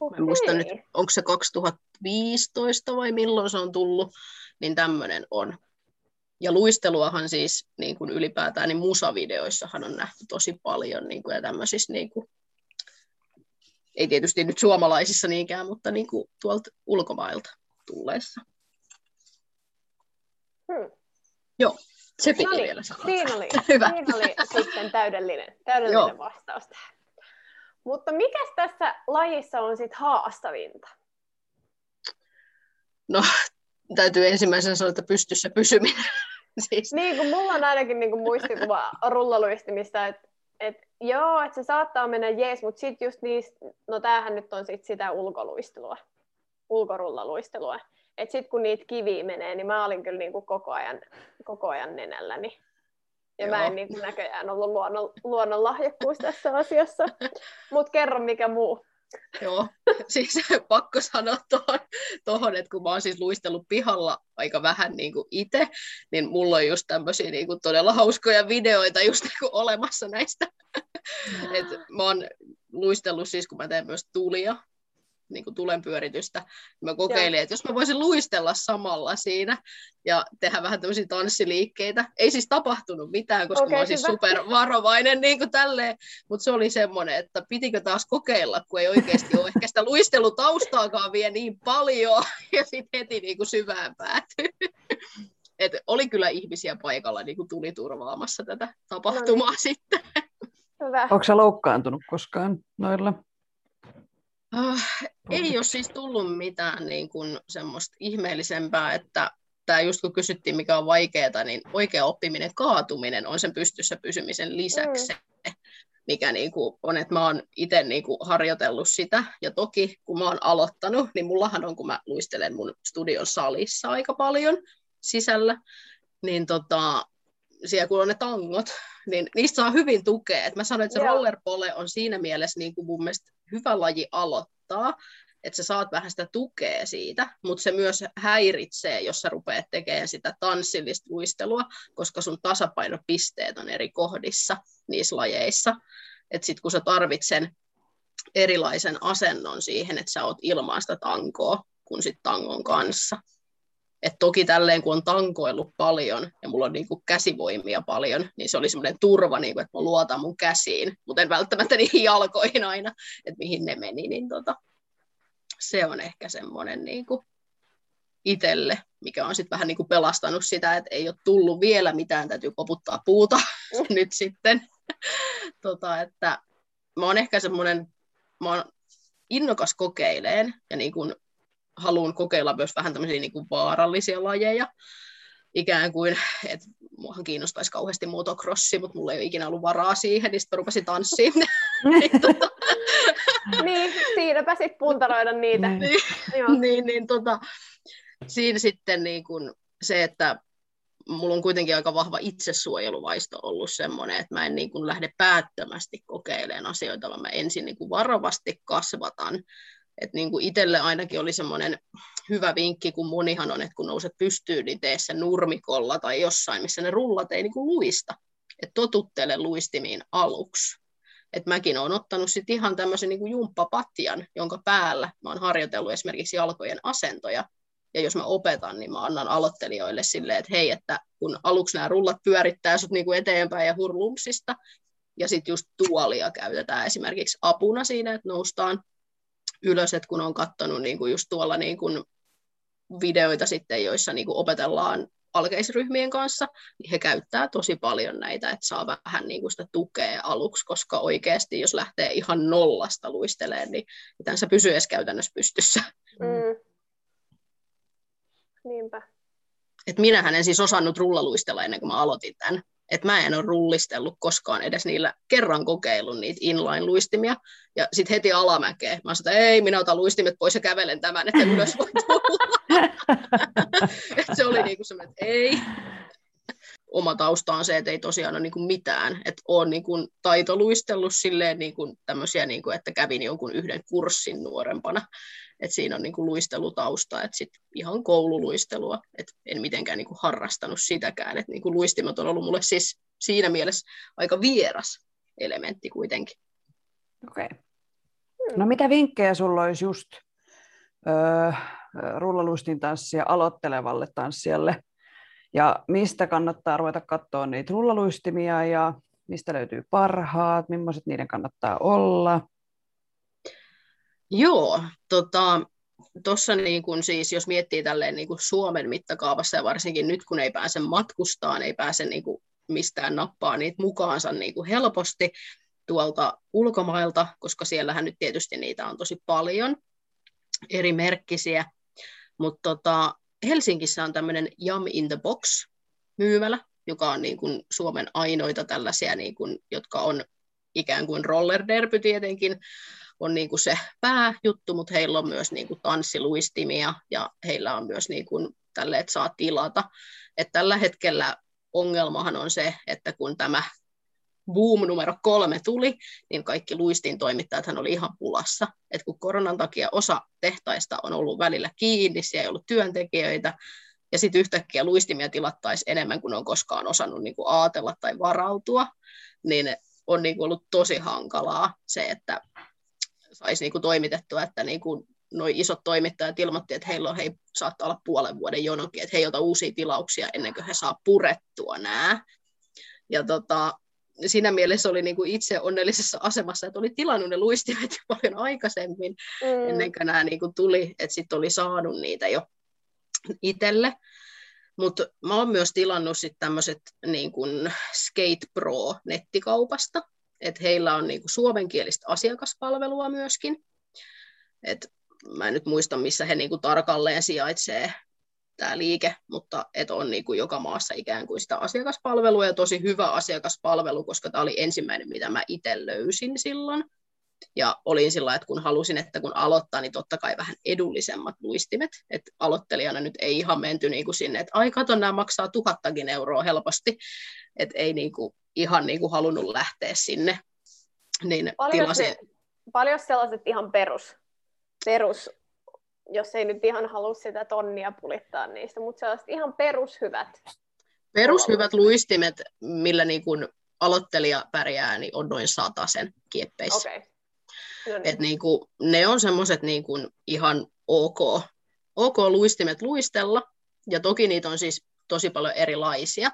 Okay. Mä muistan nyt, onko se 2015 vai milloin se on tullut, niin tämmöinen on. Ja luisteluahan siis niin kuin ylipäätään, niin musavideoissahan on nähty tosi paljon niin kuin, ja tämmöisissä, niin kuin, ei tietysti nyt suomalaisissa niinkään, mutta niin kuin tuolta ulkomailta tulleessa. Hmm. Joo, se piti no niin, vielä sanoa. Siinä oli, <laughs> Hyvä. siinä oli sitten täydellinen, täydellinen vastaus tähän. Mutta mikä tässä lajissa on sitten haastavinta? No, täytyy ensimmäisenä sanoa, että pystyssä pysyminen. <laughs> siis. Niin, kun mulla on ainakin niin kuin muistikuva rullaluistimista, että et, joo, että se saattaa mennä jees, mutta sitten just niistä, no tämähän nyt on sit sitä ulkoluistelua, ulkorullaluistelua. Että sitten kun niitä kiviä menee, niin mä olin kyllä niin kuin koko ajan, koko ajan nenälläni. Ja Joo. mä en niin kuin näköjään ollut luonnon, luonnon lahjakkuus tässä asiassa. Mutta kerro mikä muu. Joo, <laughs> siis pakko sanoa tuohon, tohon, että kun mä oon siis luistellut pihalla aika vähän niin kuin itse, niin mulla on just tämmöisiä niin kuin todella hauskoja videoita just niin kuin olemassa näistä. Et mä oon luistellut siis, kun mä teen myös tulia, niin kuin tulenpyöritystä. Mä kokeilin, ja. että jos mä voisin luistella samalla siinä ja tehdä vähän tämmöisiä tanssiliikkeitä. Ei siis tapahtunut mitään, koska okay, mä olisin siis supervarovainen <laughs> niin kuin tälleen, mutta se oli semmoinen, että pitikö taas kokeilla, kun ei oikeasti ole ehkä sitä luistelutaustaakaan vielä niin paljon, <laughs> ja sitten heti niin kuin syvään päätyy. <laughs> Et oli kyllä ihmisiä paikalla niin kuin tuli turvaamassa tätä tapahtumaa no niin. sitten. Hyvä. Onko se loukkaantunut koskaan noilla? Uh, ei ole siis tullut mitään niin kuin semmoista ihmeellisempää, että tämä just kun kysyttiin, mikä on vaikeaa, niin oikea oppiminen, kaatuminen on sen pystyssä pysymisen lisäksi. Mm. Mikä niin kuin on, että mä oon itse niin kuin harjoitellut sitä. Ja toki kun mä oon aloittanut, niin mullahan on, kun mä luistelen mun studion salissa aika paljon sisällä, niin tota, siellä kun on ne tangot, <laughs> niin niistä saa hyvin tukea. Et mä sanoin, että se rollerpole on siinä mielessä niin kuin mun mielestä hyvä laji aloittaa, että sä saat vähän sitä tukea siitä, mutta se myös häiritsee, jos sä rupeat tekemään sitä tanssillista luistelua, koska sun tasapainopisteet on eri kohdissa niissä lajeissa. Että sitten kun sä tarvitset erilaisen asennon siihen, että sä oot ilman sitä tankoa kuin sit tangon kanssa. Et toki tälleen, kun on tankoillut paljon ja mulla on niinku käsivoimia paljon, niin se oli semmoinen turva, niinku, että mä luotan mun käsiin, mutta en välttämättä <laughs> niihin jalkoihin aina, että mihin ne meni. Niin tota, se on ehkä semmoinen niinku itselle, mikä on sitten vähän niinku pelastanut sitä, että ei ole tullut vielä mitään, täytyy koputtaa puuta <laughs> nyt sitten. <laughs> tota, että mä oon ehkä semmoinen, mä oon innokas kokeileen ja niin kuin haluan kokeilla myös vähän tämmöisiä niin kuin vaarallisia lajeja. Ikään kuin, että muahan kiinnostaisi kauheasti motocrossi, mutta mulla ei ole ikinä ollut varaa siihen, niin sitten rupesin tanssiin. <laughs> niin, tota... <laughs> niin, siinäpä sitten puntaroida niitä. niin, <laughs> niin, niin tota, siinä sitten niin kun se, että mulla on kuitenkin aika vahva itsesuojeluvaisto ollut semmoinen, että mä en niin kuin lähde päättömästi kokeilemaan asioita, vaan mä ensin niin kuin varovasti kasvatan että niin kuin itselle ainakin oli semmoinen hyvä vinkki, kun monihan on, että kun nouset pystyyn, niin tee se nurmikolla tai jossain, missä ne rullat ei niin kuin luista. Että totuttele luistimiin aluksi. Et mäkin olen ottanut sit ihan tämmöisen niin jumppapatjan, jonka päällä mä oon harjoitellut esimerkiksi jalkojen asentoja. Ja jos mä opetan, niin mä annan aloittelijoille silleen, että hei, että kun aluksi nämä rullat pyörittää sut niin kuin eteenpäin ja hurlumpsista, ja sitten just tuolia käytetään esimerkiksi apuna siinä, että noustaan ylös, että kun on katsonut niin kuin just tuolla niin kuin videoita sitten, joissa niin kuin opetellaan alkeisryhmien kanssa, niin he käyttää tosi paljon näitä, että saa vähän niin kuin sitä tukea aluksi, koska oikeasti jos lähtee ihan nollasta luisteleen, niin miten se pysyy edes käytännössä pystyssä. Mm. Niinpä. Et minähän en siis osannut rullaluistella ennen kuin mä aloitin tämän että mä en ole rullistellut koskaan edes niillä kerran kokeillut niitä inline-luistimia. Ja sitten heti alamäkeen. Mä sanoin, että ei, minä otan luistimet pois ja kävelen tämän, että ylös voi tulla. <laughs> se oli niinku semmoinen, että ei. Oma tausta on se, että ei tosiaan ole niinku mitään. Että olen niinku taitoluistellut silleen niinku tämmöisiä, niinku, että kävin jonkun yhden kurssin nuorempana että siinä on niinku luistelutausta, että sit ihan koululuistelua, että en mitenkään niinku harrastanut sitäkään, että niinku luistimet on ollut mulle siis siinä mielessä aika vieras elementti kuitenkin. Okei. Okay. No mitä vinkkejä sulla olisi just öö, rullaluistin tanssia aloittelevalle tanssijalle? Ja mistä kannattaa ruveta katsoa niitä rullaluistimia ja mistä löytyy parhaat, millaiset niiden kannattaa olla? Joo, tota, tuossa niin kun siis, jos miettii tälleen niin kun Suomen mittakaavassa ja varsinkin nyt kun ei pääse matkustaan, ei pääse niin mistään nappaa niitä mukaansa niin helposti tuolta ulkomailta, koska siellähän nyt tietysti niitä on tosi paljon eri merkkisiä, mutta tota, Helsingissä on tämmöinen Jam in the Box myymälä, joka on niin kuin Suomen ainoita tällaisia, niin kuin, jotka on ikään kuin roller derby tietenkin, on niin kuin se pääjuttu, mutta heillä on myös niin kuin tanssiluistimia ja heillä on myös niin kuin tälle, että saa tilata. Et tällä hetkellä ongelmahan on se, että kun tämä boom numero kolme tuli, niin kaikki luistin toimittajat oli ihan pulassa. Et kun koronan takia osa tehtaista on ollut välillä kiinni, siellä ei ollut työntekijöitä, ja sitten yhtäkkiä luistimia tilattaisiin enemmän kuin on koskaan osannut niin kuin ajatella tai varautua, niin on niin kuin ollut tosi hankalaa se, että saisi niin kuin toimitettua, että niin kuin noi isot toimittajat ilmoitti, että heillä on, hei, saattaa olla puolen vuoden jonokin, että he ei ota uusia tilauksia ennen kuin he saa purettua nämä. Ja tota, siinä mielessä oli niin kuin itse onnellisessa asemassa, että oli tilannut ne luistimet jo paljon aikaisemmin, mm. ennen kuin nämä niin kuin tuli, että sitten oli saanut niitä jo itselle. Mutta mä oon myös tilannut sitten tämmöiset niin kuin Skate Pro nettikaupasta, että heillä on niinku suomenkielistä asiakaspalvelua myöskin. Et mä en nyt muista, missä he niinku tarkalleen sijaitsee tämä liike, mutta et on niinku joka maassa ikään kuin sitä asiakaspalvelua ja tosi hyvä asiakaspalvelu, koska tämä oli ensimmäinen, mitä mä itse löysin silloin. Ja olin sillä että kun halusin, että kun aloittaa, niin totta kai vähän edullisemmat luistimet. Että aloittelijana nyt ei ihan menty niin kuin sinne, että ai kato, nämä maksaa tuhattakin euroa helposti. Että ei niin kuin ihan niin kuin halunnut lähteä sinne. Niin paljon, tilasin... se, paljon sellaiset ihan perus, perus, jos ei nyt ihan halua sitä tonnia pulittaa niistä, mutta sellaiset ihan perushyvät. Perushyvät luistimet, millä niin kuin aloittelija pärjää, niin on noin sen kieppeissä. Okay. No niin. Et niin kuin, ne on semmoiset niin kuin ihan ok, ok luistimet luistella, ja toki niitä on siis tosi paljon erilaisia.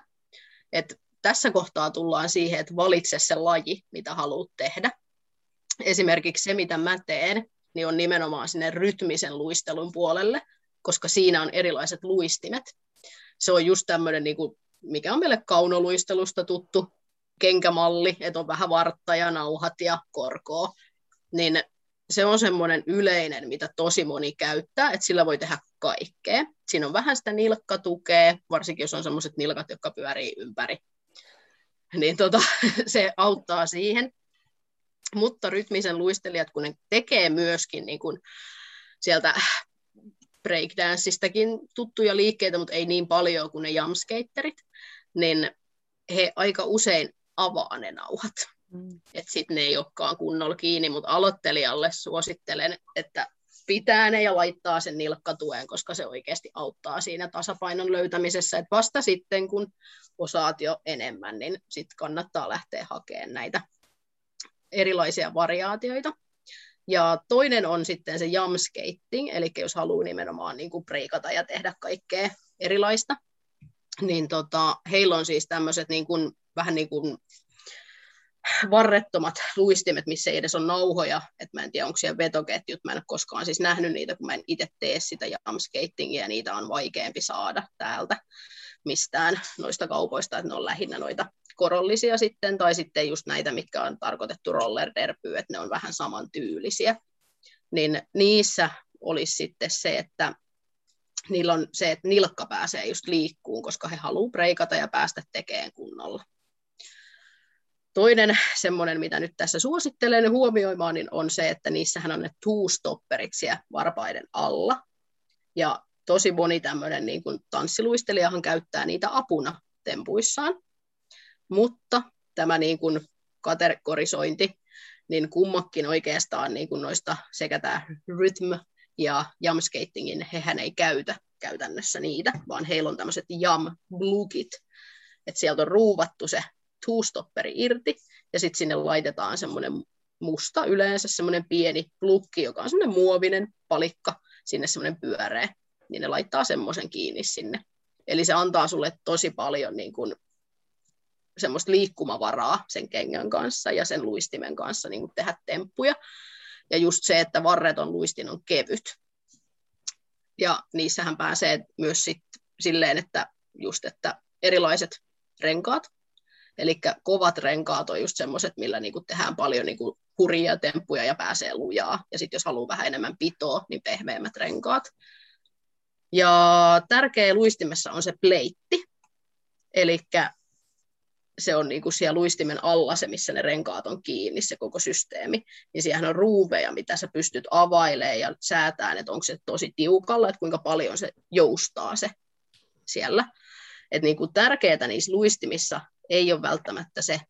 Et tässä kohtaa tullaan siihen, että valitse se laji, mitä haluat tehdä. Esimerkiksi se, mitä mä teen, niin on nimenomaan sinne rytmisen luistelun puolelle, koska siinä on erilaiset luistimet. Se on just tämmöinen, niin kuin, mikä on meille kaunoluistelusta tuttu kenkämalli, että on vähän vartta ja nauhat ja korkoa. Niin se on semmoinen yleinen, mitä tosi moni käyttää, että sillä voi tehdä kaikkea. Siinä on vähän sitä nilkkatukea, varsinkin jos on semmoiset nilkat, jotka pyörii ympäri <laughs> niin tota, <laughs> se auttaa siihen. Mutta rytmisen luistelijat, kun ne tekee myöskin niin kun sieltä breakdanceistakin tuttuja liikkeitä, mutta ei niin paljon kuin ne jamskaterit, niin he aika usein avaa ne nauhat. Mm. Että sitten ne ei olekaan kunnolla kiinni, mutta aloittelijalle suosittelen, että pitää ne ja laittaa sen nilkkatuen, koska se oikeasti auttaa siinä tasapainon löytämisessä. Et vasta sitten, kun osaat jo enemmän, niin sitten kannattaa lähteä hakemaan näitä erilaisia variaatioita. Ja toinen on sitten se jam skating, eli jos haluaa nimenomaan niin kuin breikata ja tehdä kaikkea erilaista, niin tota, heillä on siis tämmöiset niin kuin, vähän niin kuin varrettomat luistimet, missä ei edes ole nauhoja, että mä en tiedä, onko siellä vetoketjut, mä en ole koskaan siis nähnyt niitä, kun mä en itse tee sitä jamskatingia, ja niitä on vaikeampi saada täältä mistään noista kaupoista, että ne on lähinnä noita korollisia sitten, tai sitten just näitä, mitkä on tarkoitettu roller derbyyn, että ne on vähän samantyylisiä. Niin niissä olisi sitten se, että niillä on se, että nilkka pääsee just liikkuun, koska he haluaa breikata ja päästä tekemään kunnolla. Toinen semmoinen, mitä nyt tässä suosittelen huomioimaan, niin on se, että niissähän on ne two-stopperit siellä varpaiden alla. Ja tosi moni tämmöinen niin kuin tanssiluistelijahan käyttää niitä apuna tempuissaan. Mutta tämä niin kuin kategorisointi, niin kummakin oikeastaan niin kuin noista sekä tämä rhythm ja jam skatingin, hehän ei käytä käytännössä niitä, vaan heillä on tämmöiset jam blukit, että sieltä on ruuvattu se two-stopperi irti, ja sitten sinne laitetaan semmoinen musta yleensä semmoinen pieni plukki, joka on semmoinen muovinen palikka, sinne semmoinen pyöreä, niin ne laittaa semmoisen kiinni sinne. Eli se antaa sulle tosi paljon niin kuin semmoista liikkumavaraa sen kengän kanssa ja sen luistimen kanssa niin tehdä temppuja. Ja just se, että varreton luistin on kevyt. Ja niissähän pääsee myös sit silleen, että just, että erilaiset renkaat, eli kovat renkaat on just semmoiset, millä niinku tehdään paljon niinku hurjia temppuja ja pääsee lujaa. Ja sitten jos haluaa vähän enemmän pitoa, niin pehmeämmät renkaat. Ja tärkeä luistimessa on se pleitti, eli se on niin kuin siellä luistimen alla se, missä ne renkaat on kiinni, se koko systeemi. Niin siellä on ruuveja, mitä sä pystyt availemaan ja säätämään, että onko se tosi tiukalla, että kuinka paljon se joustaa se siellä. Että niin kuin tärkeää niissä luistimissa ei ole välttämättä se,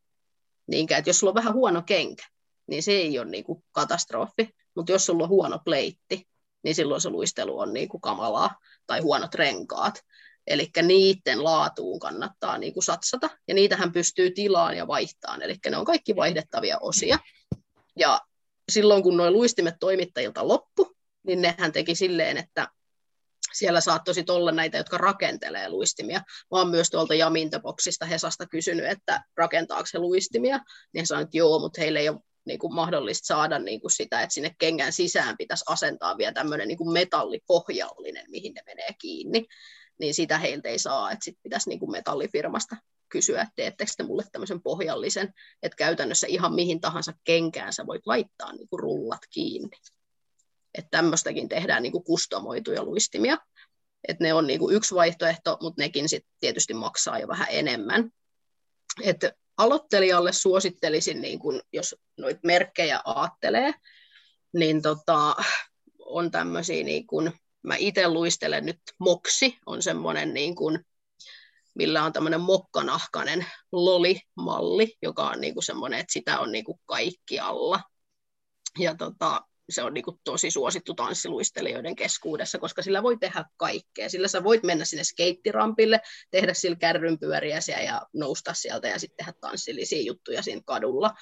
niinkään, että jos sulla on vähän huono kenkä, niin se ei ole niin kuin katastrofi. Mutta jos sulla on huono pleitti, niin silloin se luistelu on niin kuin kamalaa tai huonot renkaat. Eli niiden laatuun kannattaa niin kuin satsata, ja niitähän pystyy tilaan ja vaihtamaan, eli ne on kaikki vaihdettavia osia. Ja silloin kun nuo luistimet toimittajilta loppu, niin nehän teki silleen, että siellä saattoi sitten olla näitä, jotka rakentelee luistimia. Mä oon myös tuolta Jamintaboksista Hesasta kysynyt, että rakentaako he luistimia, niin he sanoivat, että joo, mutta heille ei ole niin kuin mahdollista saada niin kuin sitä, että sinne kengän sisään pitäisi asentaa vielä tämmöinen niin kuin metallipohjallinen, mihin ne menee kiinni niin sitä heiltä ei saa, että sitten pitäisi niin kuin metallifirmasta kysyä, että teettekö te mulle tämmöisen pohjallisen, että käytännössä ihan mihin tahansa kenkään sä voit laittaa niin kuin rullat kiinni. Että tämmöistäkin tehdään niin kuin kustomoituja luistimia. Että ne on niin kuin yksi vaihtoehto, mutta nekin sitten tietysti maksaa jo vähän enemmän. Että aloittelijalle suosittelisin, niin kun, jos noita merkkejä aattelee, niin tota, on tämmöisiä niin kun, mä itse luistelen nyt moksi, on semmoinen niin kuin, millä on tämmöinen mokkanahkainen loli-malli, joka on niin kuin semmoinen, että sitä on niin kuin kaikkialla. Ja tota, se on niin kuin tosi suosittu tanssiluistelijoiden keskuudessa, koska sillä voi tehdä kaikkea. Sillä sä voit mennä sinne skeittirampille, tehdä sillä kärrynpyöriäsiä ja nousta sieltä ja sitten tehdä tanssillisia juttuja siinä kadulla.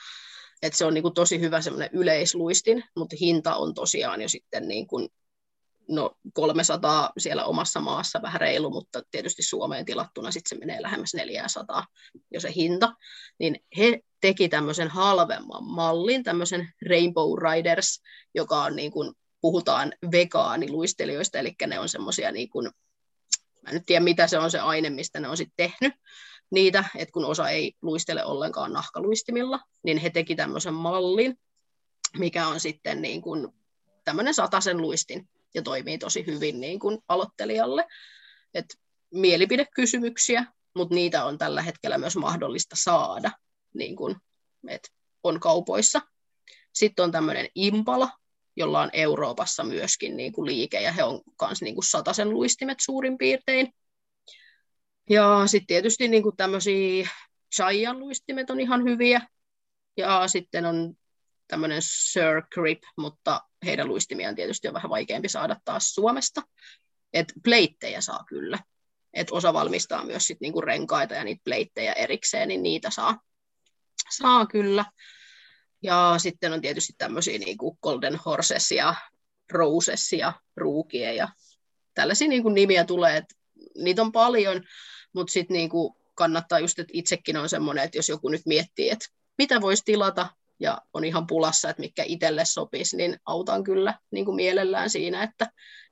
Et se on niin kuin tosi hyvä semmoinen yleisluistin, mutta hinta on tosiaan jo sitten niin kuin no 300 siellä omassa maassa vähän reilu, mutta tietysti Suomeen tilattuna sitten se menee lähemmäs 400 jo se hinta, niin he tämmöisen halvemman mallin, tämmöisen Rainbow Riders, joka on niin kuin, puhutaan vegaaniluistelijoista, eli ne on semmoisia niin kuin, mä en nyt tiedä mitä se on se aine, mistä ne on sitten tehnyt niitä, että kun osa ei luistele ollenkaan nahkaluistimilla, niin he teki tämmöisen mallin, mikä on sitten niin kuin tämmöinen sataisen luistin, ja toimii tosi hyvin niin kuin aloittelijalle. Et mielipidekysymyksiä, mutta niitä on tällä hetkellä myös mahdollista saada, niin kuin, et on kaupoissa. Sitten on tämmöinen Impala, jolla on Euroopassa myöskin niin kuin liike, ja he on myös niin sataisen luistimet suurin piirtein. Ja sitten tietysti niin kuin tämmöisiä Giant luistimet on ihan hyviä, ja sitten on tämmöinen Sir Grip, mutta heidän luistimiaan tietysti on vähän vaikeampi saada taas Suomesta. Et pleittejä saa kyllä. Et osa valmistaa myös sit niinku renkaita ja niitä pleittejä erikseen, niin niitä saa, saa kyllä. Ja sitten on tietysti tämmöisiä niinku Golden Horses ja Roses ja Ruukie ja tällaisia niinku nimiä tulee, että niitä on paljon, mutta sitten niinku kannattaa just, että itsekin on semmoinen, että jos joku nyt miettii, että mitä voisi tilata ja on ihan pulassa, että mikä itselle sopisi, niin autan kyllä niin kuin mielellään siinä, että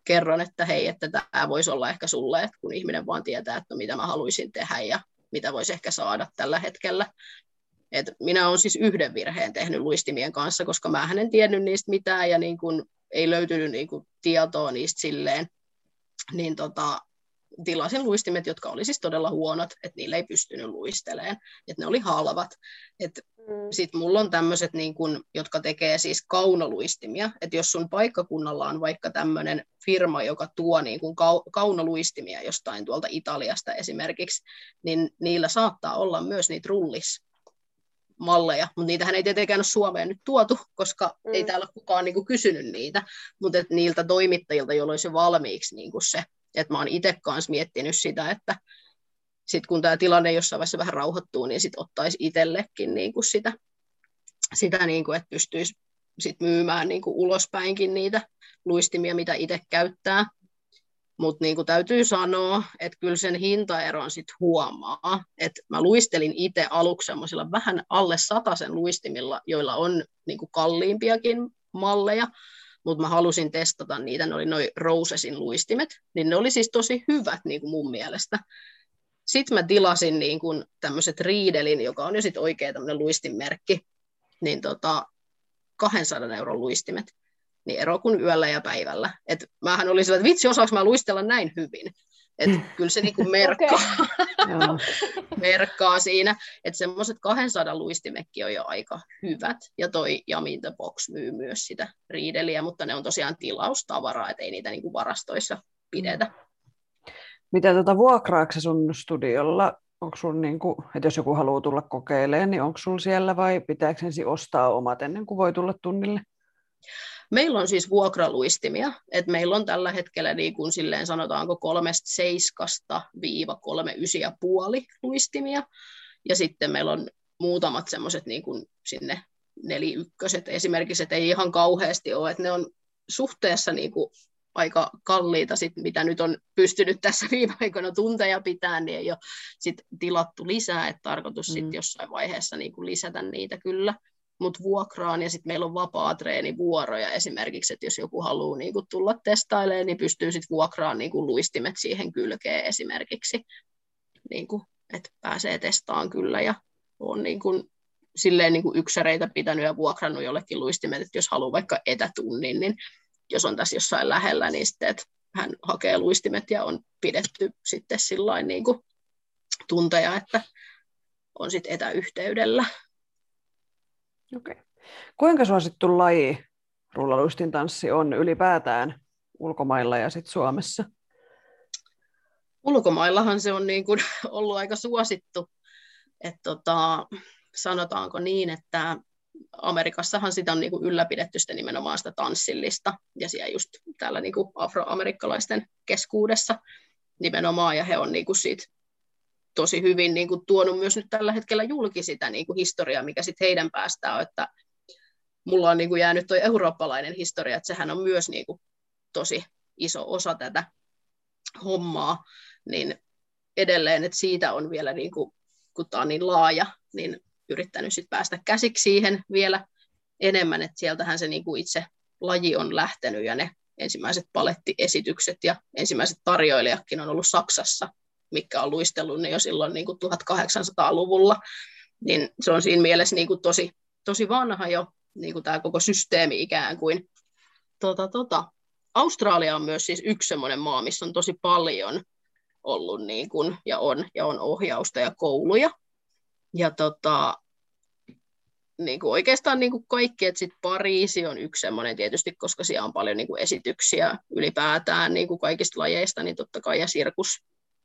kerron, että hei, että tämä voisi olla ehkä sulle, että kun ihminen vaan tietää, että no, mitä mä haluaisin tehdä ja mitä voisi ehkä saada tällä hetkellä. Et minä olen siis yhden virheen tehnyt luistimien kanssa, koska mä en tiennyt niistä mitään ja niin kun ei löytynyt niin kun tietoa niistä silleen, niin tota, tilasin luistimet, jotka oli siis todella huonot, että niille ei pystynyt luisteleen, että ne oli halvat. Et mm. Sitten mulla on tämmöiset, niin kun, jotka tekee siis kaunoluistimia, että jos sun paikkakunnalla on vaikka tämmöinen firma, joka tuo niin kun kau- kaunoluistimia jostain tuolta Italiasta esimerkiksi, niin niillä saattaa olla myös niitä rullis malleja, mutta niitähän ei tietenkään ole Suomeen nyt tuotu, koska mm. ei täällä kukaan niin kuin, kysynyt niitä, mutta et niiltä toimittajilta, joilla olisi valmiiksi niin kuin se et mä oon itse kanssa miettinyt sitä, että sit kun tämä tilanne jossain vaiheessa vähän rauhoittuu, niin sit ottaisi itsellekin niin kuin sitä, sitä niin kuin, että pystyisi sit myymään niin kuin ulospäinkin niitä luistimia, mitä itse käyttää. Mutta niin täytyy sanoa, että kyllä sen hintaeron sit huomaa. Että mä luistelin itse aluksi semmoisilla vähän alle sen luistimilla, joilla on niin kuin kalliimpiakin malleja, mutta mä halusin testata niitä, ne oli noin Rosesin luistimet, niin ne oli siis tosi hyvät niin kuin mun mielestä. Sitten mä tilasin niin kuin tämmöiset Riedelin, joka on jo sitten oikea tämmöinen luistinmerkki, niin tota, 200 euron luistimet, niin ero kuin yöllä ja päivällä. Et mähän olin sillä, että vitsi, osaanko mä luistella näin hyvin. Et kyllä se niinku <laughs> merkkaa, <laughs> merkkaa siinä, että semmoiset 200 luistimekki on jo aika hyvät, ja toi Yamin the Box myy myös sitä riideliä, mutta ne on tosiaan tilaustavaraa, että ei niitä niinku varastoissa pidetä. Miten tuota vuokraakse sun studiolla? Onko sun niinku, että jos joku haluaa tulla kokeilemaan, niin onko sulla siellä vai pitääkö ensin ostaa omat ennen kuin voi tulla tunnille? Meillä on siis vuokraluistimia, että meillä on tällä hetkellä niin kuin silleen sanotaanko kolmesta seiskasta viiva kolme ysi ja puoli luistimia, ja sitten meillä on muutamat semmoiset niin kuin sinne neliykköset esimerkiksi, että ei ihan kauheasti ole, että ne on suhteessa niin kuin aika kalliita, sit, mitä nyt on pystynyt tässä <laughs> viime aikoina tunteja pitää, niin ei ole sit tilattu lisää, että tarkoitus mm. sit jossain vaiheessa niin kuin lisätä niitä kyllä mut vuokraan ja sitten meillä on vapaa treenivuoroja esimerkiksi, että jos joku haluaa niinku tulla testailemaan, niin pystyy sitten vuokraan niinku luistimet siihen kylkeen esimerkiksi, niinku, että pääsee testaan kyllä ja on niinku, silleen niinku yksäreitä pitänyt ja vuokrannut jollekin luistimet, että jos haluaa vaikka etätunnin, niin jos on tässä jossain lähellä, niin sitten, että hän hakee luistimet ja on pidetty sitten sillä niin tunteja, että on sitten etäyhteydellä Okay. Kuinka suosittu laji rullaluistin tanssi on ylipäätään ulkomailla ja sitten Suomessa? Ulkomaillahan se on niin kuin <laughs> ollut aika suosittu. että tota, sanotaanko niin, että Amerikassahan sitä on niin kuin ylläpidetty sitä nimenomaan sitä tanssillista, ja siellä just täällä niin kuin afroamerikkalaisten keskuudessa nimenomaan, ja he on niin kuin siitä tosi hyvin niin kuin, tuonut myös nyt tällä hetkellä julki sitä niin kuin, historiaa, mikä sitten heidän päästään on, että mulla on niin kuin, jäänyt tuo eurooppalainen historia, että sehän on myös niin kuin, tosi iso osa tätä hommaa, niin edelleen, että siitä on vielä, niin kuin, kun tämä on niin laaja, niin yrittänyt sit päästä käsiksi siihen vielä enemmän, että sieltähän se niin kuin itse laji on lähtenyt ja ne ensimmäiset palettiesitykset ja ensimmäiset tarjoilijatkin on ollut Saksassa mikä on luistellut niin jo silloin niin kuin 1800-luvulla, niin se on siinä mielessä niin kuin tosi, tosi vanha jo niin kuin tämä koko systeemi ikään kuin. Tota, tota. Australia on myös siis yksi sellainen maa, missä on tosi paljon ollut niin kuin, ja, on, ja on ohjausta ja kouluja. Ja tota, niin kuin oikeastaan niin kuin kaikki, että sitten Pariisi on yksi semmoinen tietysti, koska siellä on paljon niin kuin esityksiä ylipäätään niin kuin kaikista lajeista, niin totta kai ja sirkus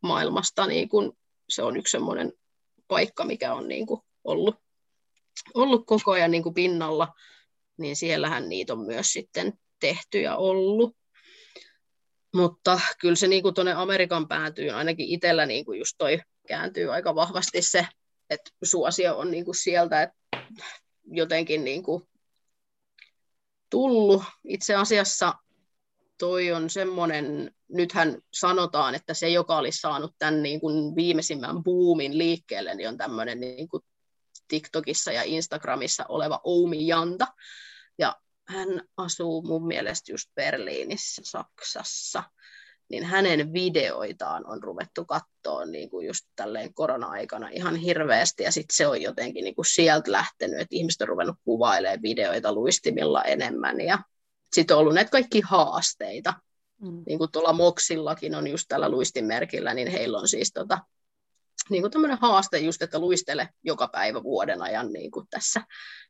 maailmasta, niin kuin se on yksi semmoinen paikka, mikä on niin kuin ollut, ollut koko ajan niin kuin pinnalla, niin siellähän niitä on myös sitten tehty ja ollut. Mutta kyllä se niin tuonne Amerikan päätyy, ainakin itsellä niin kuin just toi kääntyy aika vahvasti se, että suosio on niin kuin sieltä, että jotenkin niin kuin tullut. Itse asiassa toi on semmoinen, nythän sanotaan, että se, joka olisi saanut tämän niin kuin viimeisimmän boomin liikkeelle, niin on tämmöinen niin kuin TikTokissa ja Instagramissa oleva Oumi Janta. Ja hän asuu mun mielestä just Berliinissä, Saksassa. Niin hänen videoitaan on ruvettu katsoa niin kuin just tälleen korona-aikana ihan hirveästi, ja sitten se on jotenkin niin kuin sieltä lähtenyt, että ihmiset on ruvennut kuvailemaan videoita luistimilla enemmän, ja sitten on ollut näitä kaikki haasteita, mm. niin kuin tuolla Moksillakin on just tällä luistimerkillä, niin heillä on siis tota, niin kuin tämmöinen haaste just, että luistele joka päivä vuoden ajan niin kuin tässä.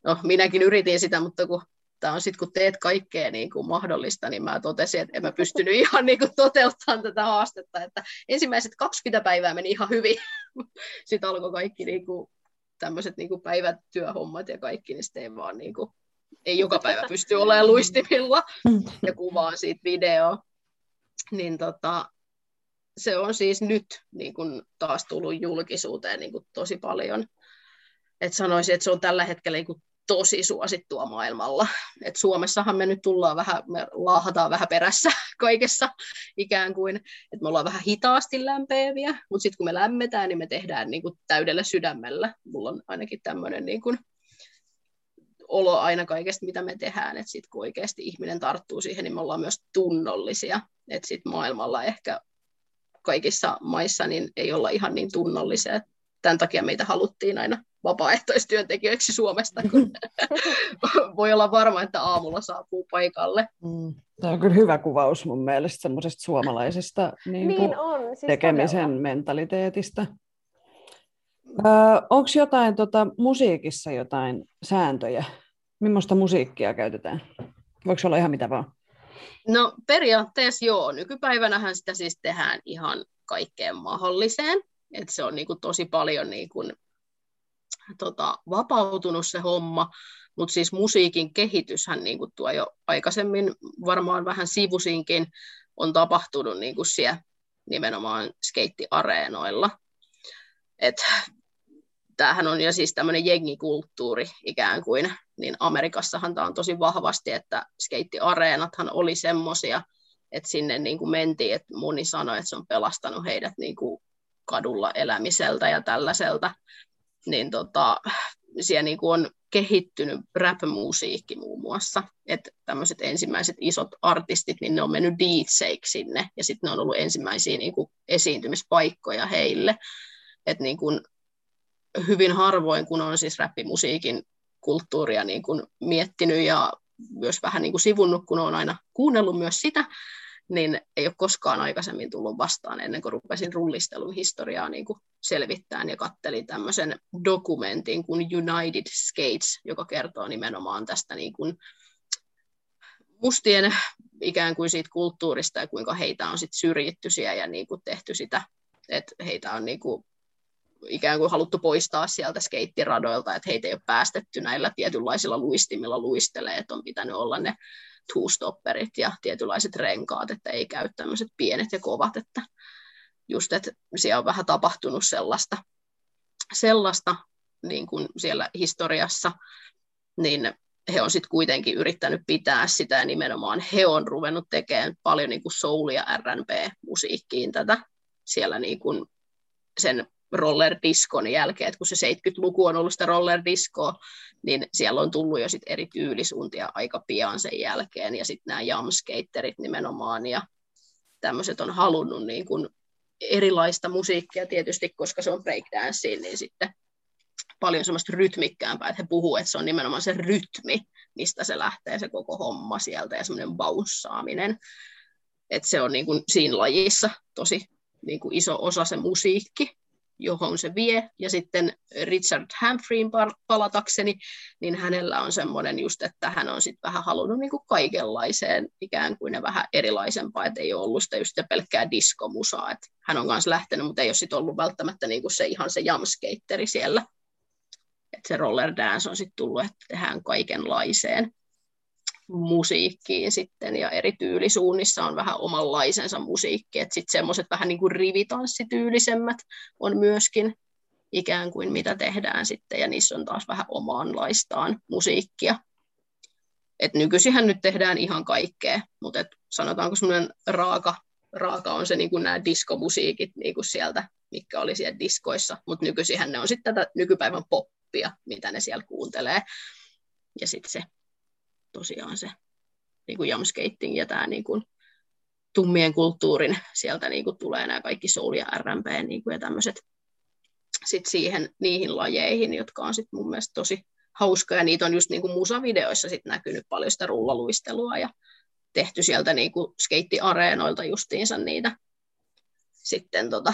No, minäkin yritin sitä, mutta kun tämä on sitten, kun teet kaikkea niin kuin mahdollista, niin mä totesin, että en mä pystynyt <laughs> ihan niin kuin toteuttamaan tätä haastetta, että ensimmäiset 20 päivää meni ihan hyvin. <laughs> sitten alkoi kaikki niin kuin, tämmöiset niin kuin päivätyöhommat ja kaikki, niin sitten ei vaan niin kuin, ei joka päivä pysty olemaan luistimilla ja kuvaa siitä videoa. Niin tota, se on siis nyt niin kuin taas tullut julkisuuteen niin kuin tosi paljon. Et sanoisin, että se on tällä hetkellä niin tosi suosittua maailmalla. Et Suomessahan me nyt tullaan vähän, me laahataan vähän perässä <laughs> kaikessa ikään kuin, että me ollaan vähän hitaasti lämpeäviä, mutta sitten kun me lämmetään, niin me tehdään niin kuin täydellä sydämellä. Mulla on ainakin tämmöinen niin olo aina kaikesta, mitä me tehdään, että sitten kun oikeasti ihminen tarttuu siihen, niin me ollaan myös tunnollisia, että sitten maailmalla ehkä kaikissa maissa niin ei olla ihan niin tunnollisia. Tämän takia meitä haluttiin aina vapaaehtoistyöntekijöiksi Suomesta, kun <laughs> voi olla varma, että aamulla saapuu paikalle. Mm. Tämä on kyllä hyvä kuvaus mun mielestä semmoisesta suomalaisesta niin niin on, siis tekemisen todella. mentaliteetistä. Öö, Onko jotain tota, musiikissa jotain sääntöjä? Millaista musiikkia käytetään? Voiko olla ihan mitä vaan? No periaatteessa joo. Nykypäivänähän sitä siis tehdään ihan kaikkeen mahdolliseen. Et se on niinku tosi paljon niinku tota, vapautunut se homma, mutta siis musiikin kehityshän niin kuin tuo jo aikaisemmin varmaan vähän sivusinkin on tapahtunut niin kuin siellä nimenomaan skeittiareenoilla. Et, tämähän on jo siis tämmöinen jengikulttuuri ikään kuin, niin Amerikassahan tämä on tosi vahvasti, että skeittiareenathan oli semmoisia, että sinne niin kuin mentiin, että moni sanoi, että se on pelastanut heidät niin kuin kadulla elämiseltä ja tällaiselta niin tota, siellä niin kuin on kehittynyt rap-musiikki muun muassa. Että tämmöiset ensimmäiset isot artistit, niin ne on mennyt DJiksi sinne, ja sitten ne on ollut ensimmäisiä niin kuin esiintymispaikkoja heille. Että niin kuin hyvin harvoin, kun on siis rappimusiikin kulttuuria niin kuin miettinyt ja myös vähän niin kuin sivunnut, kun on aina kuunnellut myös sitä, niin ei ole koskaan aikaisemmin tullut vastaan ennen kuin rupesin rullistelun historiaa niin kuin selvittämään ja kattelin tämmöisen dokumentin kuin United Skates, joka kertoo nimenomaan tästä niin kuin mustien ikään kuin siitä kulttuurista ja kuinka heitä on sit syrjitty siellä ja niin kuin tehty sitä, että heitä on niin kuin ikään kuin haluttu poistaa sieltä skeittiradoilta, että heitä ei ole päästetty näillä tietynlaisilla luistimilla luistelee, että on pitänyt olla ne two-stopperit ja tietynlaiset renkaat, että ei käy tämmöiset pienet ja kovat, että just, että siellä on vähän tapahtunut sellaista, sellaista niin kuin siellä historiassa, niin he on sitten kuitenkin yrittänyt pitää sitä ja nimenomaan he on ruvennut tekemään paljon niin kuin soul- ja R&B-musiikkiin tätä siellä niin kuin sen roller-diskon jälkeen, että kun se 70-luku on ollut sitä roller-diskoa, niin siellä on tullut jo sit eri tyylisuuntia aika pian sen jälkeen, ja sitten nämä jamskaterit nimenomaan, ja tämmöiset on halunnut niin kuin erilaista musiikkia tietysti, koska se on breakdance, niin sitten paljon semmoista rytmikkäämpää, että he puhuu, että se on nimenomaan se rytmi, mistä se lähtee se koko homma sieltä, ja semmoinen bounceaaminen, että se on niin kuin siinä lajissa tosi niin kuin iso osa se musiikki, johon se vie. Ja sitten Richard Hamfreyin palatakseni, niin hänellä on semmoinen just, että hän on sitten vähän halunnut niin kuin kaikenlaiseen ikään kuin ne vähän erilaisempaa, että ei ole ollut sitä just pelkkää diskomusaa. Että hän on kanssa lähtenyt, mutta ei ole sitten ollut välttämättä niin kuin se ihan se jamskeitteri siellä. Että se roller dance on sitten tullut, että tehdään kaikenlaiseen. Musiikkiin sitten ja eri tyylisuunnissa on vähän omanlaisensa musiikki, että sitten semmoiset vähän niin kuin rivitanssityylisemmät on myöskin ikään kuin mitä tehdään sitten ja niissä on taas vähän omaanlaistaan musiikkia. Et nykyisinhän nyt tehdään ihan kaikkea, mutta et sanotaanko semmoinen raaka, raaka on se niin kuin nämä diskomusiikit niin kuin sieltä, mikä oli siellä diskoissa, mutta nykyisinhän ne on sitten tätä nykypäivän poppia, mitä ne siellä kuuntelee. Ja sitten se tosiaan se niin kuin jamskating ja tämä niin kuin tummien kulttuurin, sieltä niin kuin tulee nämä kaikki soul ja R&B niin kuin ja tämmöiset sit siihen, niihin lajeihin, jotka on sit mun mielestä tosi hauskoja. Niitä on just niin kuin musavideoissa sit näkynyt paljon sitä rullaluistelua ja tehty sieltä niin kuin skeittiareenoilta justiinsa niitä, sitten tota,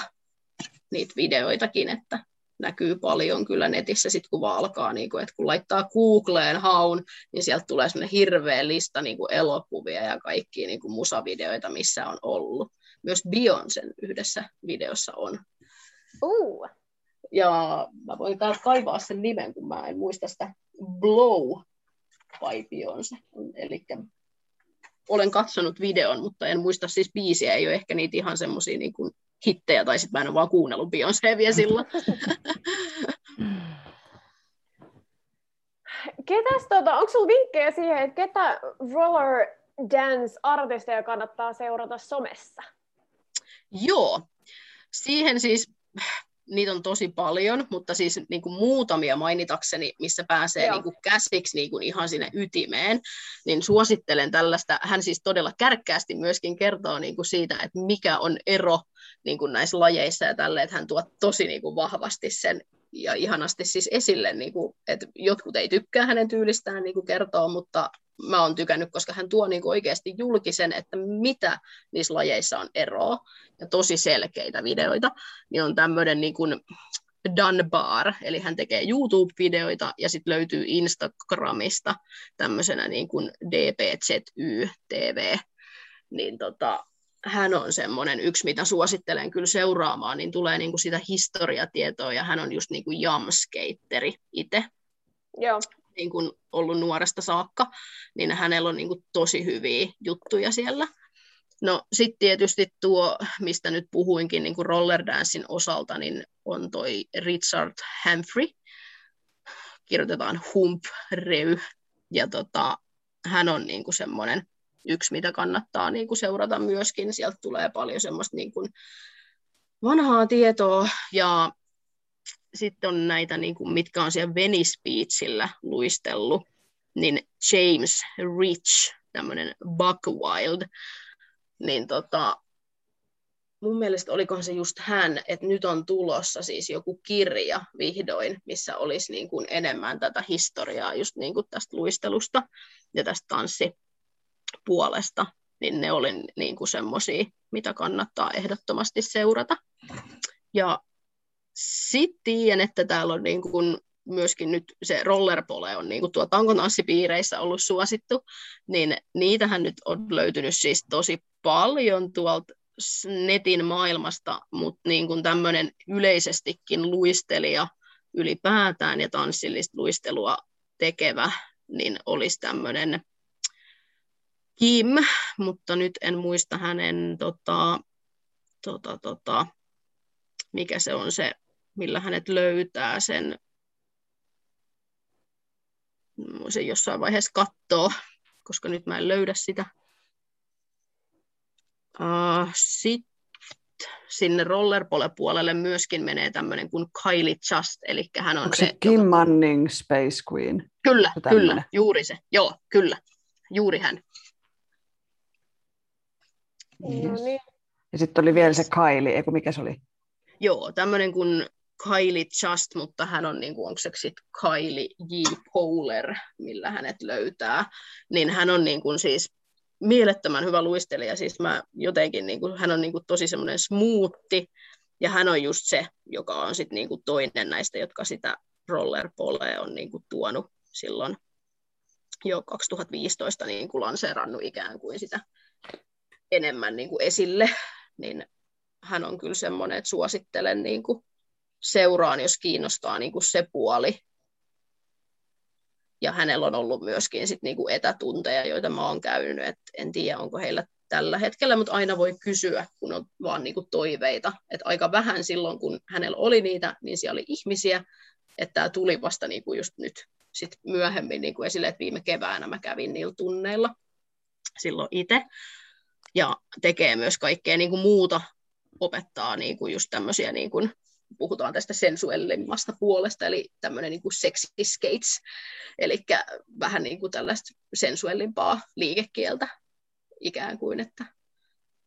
niitä videoitakin, että näkyy paljon kyllä netissä, sit kun vaan alkaa, niin kuin, että kun laittaa Googleen haun, niin sieltä tulee semmoinen hirveä lista niin kuin elokuvia ja kaikkia niin kuin musavideoita, missä on ollut. Myös Beyoncé yhdessä videossa on. Uh. Ja mä voin taas kaivaa sen nimen, kun mä en muista sitä Blow by Beyoncé. Eli olen katsonut videon, mutta en muista siis biisiä, ei ole ehkä niitä ihan semmoisia niin kuin hittejä, tai sitten mä en ole vaan kuunnellut Beyoncé vielä silloin. <laughs> Ketäs, tota, onko sulla vinkkejä siihen, että ketä roller dance-artisteja kannattaa seurata somessa? Joo, siihen siis niitä on tosi paljon, mutta siis niin kuin muutamia mainitakseni, missä pääsee niin kuin käsiksi niin kuin ihan sinne ytimeen, niin suosittelen tällaista. Hän siis todella kärkkäästi myöskin kertoo niin kuin siitä, että mikä on ero niin kuin näissä lajeissa ja tälle, että hän tuo tosi niin kuin vahvasti sen ja ihanasti siis esille, niin kuin, että jotkut ei tykkää hänen tyylistään niin kuin kertoo, mutta mä oon tykännyt, koska hän tuo niin kuin oikeasti julkisen, että mitä niissä lajeissa on eroa, ja tosi selkeitä videoita, niin on tämmöinen niin kuin Dunbar, eli hän tekee YouTube-videoita, ja sitten löytyy Instagramista tämmöisenä niin kuin DPZY TV, niin tota, hän on semmoinen yksi, mitä suosittelen kyllä seuraamaan, niin tulee niin kuin sitä historiatietoa, ja hän on just niin kuin jamskeitteri itse. Joo. Niin kuin ollut nuoresta saakka, niin hänellä on niin kuin tosi hyviä juttuja siellä. No sitten tietysti tuo, mistä nyt puhuinkin niin kuin rollerdancein osalta, niin on toi Richard Humphrey, kirjoitetaan Hump Reu, ja tota, hän on niin kuin semmoinen yksi, mitä kannattaa niin kuin seurata myöskin. Sieltä tulee paljon semmoista niin kuin vanhaa tietoa ja sitten on näitä, niin kuin, mitkä on siellä Venice Beachillä luistellut, niin James Rich, tämmöinen Buck Wild, niin tota, mun mielestä olikohan se just hän, että nyt on tulossa siis joku kirja vihdoin, missä olisi niin kuin enemmän tätä historiaa just niin kuin tästä luistelusta ja tästä tanssipuolesta, niin ne oli niin kuin semmoisia, mitä kannattaa ehdottomasti seurata. Ja sitten tiedän, että täällä on niin kuin myöskin nyt se rollerpole on niin kuin tuo tankotanssipiireissä ollut suosittu, niin niitähän nyt on löytynyt siis tosi paljon tuolta netin maailmasta, mutta niin kuin tämmöinen yleisestikin luistelija ylipäätään ja tanssillista luistelua tekevä, niin olisi tämmöinen Kim, mutta nyt en muista hänen, tota, tota, tota, mikä se on se, millä hänet löytää sen voisin jossain vaiheessa katsoa, koska nyt mä en löydä sitä. Uh, Sitten sinne rollerpole-puolelle myöskin menee tämmöinen kuin Kylie Just, eli hän on Onko se... se Kim joka... Manning Space Queen? Kyllä, kyllä, juuri se. Joo, kyllä, juuri hän. Yes. No niin. Ja sitten oli vielä se Kylie, eikö mikä se oli? Joo, tämmöinen kuin Kylie Just, mutta hän on, niin kuin, onko se sitten Kylie J. Powler, millä hänet löytää, niin hän on niin kuin, siis mielettömän hyvä luistelija, siis mä jotenkin, niin kuin, hän on niin kuin, tosi semmoinen smoothi, ja hän on just se, joka on sitten niin kuin, toinen näistä, jotka sitä rollerpolea on niin kuin, tuonut silloin jo 2015 niin kuin lanseerannut ikään kuin sitä enemmän niin kuin esille, <laughs> niin hän on kyllä semmoinen, että suosittelen niin kuin, seuraan, jos kiinnostaa niin kuin se puoli. ja hänellä on ollut myöskin sit niinku etätunteja, joita mä oon käynyt, et en tiedä onko heillä tällä hetkellä, mutta aina voi kysyä, kun on vaan niinku toiveita. Et aika vähän silloin, kun hänellä oli niitä, niin siellä oli ihmisiä, että tämä tuli vasta niinku just nyt sit myöhemmin niinku esille, että viime keväänä mä kävin niillä tunneilla silloin itse, ja tekee myös kaikkea niinku muuta, opettaa niinku just tämmöisiä niinku puhutaan tästä sensuellimmasta puolesta, eli tämmöinen niin kuin sexy skates, eli vähän niin kuin tällaista sensuellimpaa liikekieltä ikään kuin, että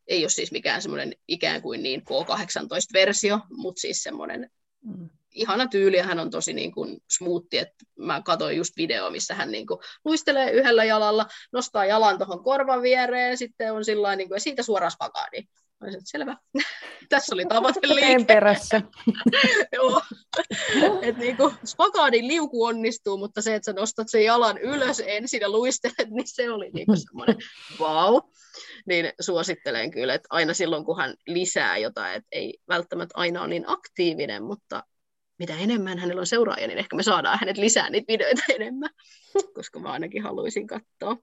ei ole siis mikään semmoinen ikään kuin niin K18-versio, mutta siis semmoinen mm. Ihana tyyli, ja hän on tosi niin kuin smoothi, että mä katsoin just video, missä hän niin kuin luistelee yhdellä jalalla, nostaa jalan tuohon korvan viereen, sitten on sillä niin kuin, ja siitä suoraan spagaadiin. Olisin, selvä. <laughs> Tässä oli tavoiteliike. perässä. <laughs> Joo. Et niinku, spagaadin liuku onnistuu, mutta se, että sä nostat sen jalan ylös ensin ja luistelet, niin se oli niinku semmoinen wow. Niin suosittelen kyllä, että aina silloin, kun hän lisää jotain, että ei välttämättä aina ole niin aktiivinen, mutta mitä enemmän hänellä on seuraajia, niin ehkä me saadaan hänet lisää niitä videoita <laughs> enemmän, koska mä ainakin haluaisin katsoa.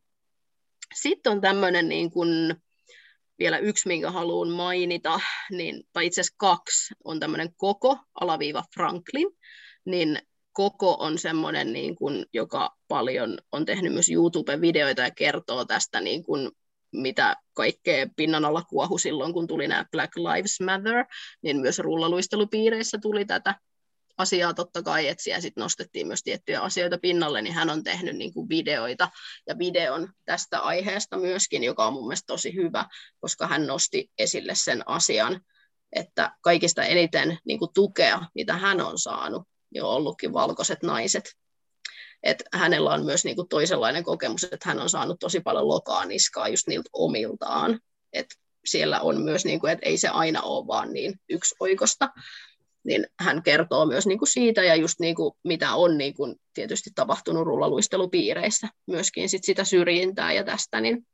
Sitten on tämmöinen niin kuin, vielä yksi, minkä haluan mainita, niin, tai itse asiassa kaksi, on tämmöinen koko, alaviiva Franklin, niin koko on semmoinen, niin kuin, joka paljon on tehnyt myös YouTube-videoita ja kertoo tästä, niin kuin, mitä kaikkea pinnan alla kuohu silloin, kun tuli nämä Black Lives Matter, niin myös rullaluistelupiireissä tuli tätä asiaa totta kai, että siellä sit nostettiin myös tiettyjä asioita pinnalle, niin hän on tehnyt niin kuin videoita ja videon tästä aiheesta myöskin, joka on mun mielestä tosi hyvä, koska hän nosti esille sen asian, että kaikista eniten niin kuin tukea, mitä hän on saanut, niin ollutkin valkoiset naiset. Et hänellä on myös niin kuin toisenlainen kokemus, että hän on saanut tosi paljon lokaa niskaa just niiltä omiltaan. Et siellä on myös, niin kuin, että ei se aina ole vaan niin yksioikosta niin hän kertoo myös niin kuin siitä ja just niin kuin mitä on niin kuin tietysti tapahtunut rullaluistelupiireissä, myöskin sit sitä syrjintää ja tästä, niin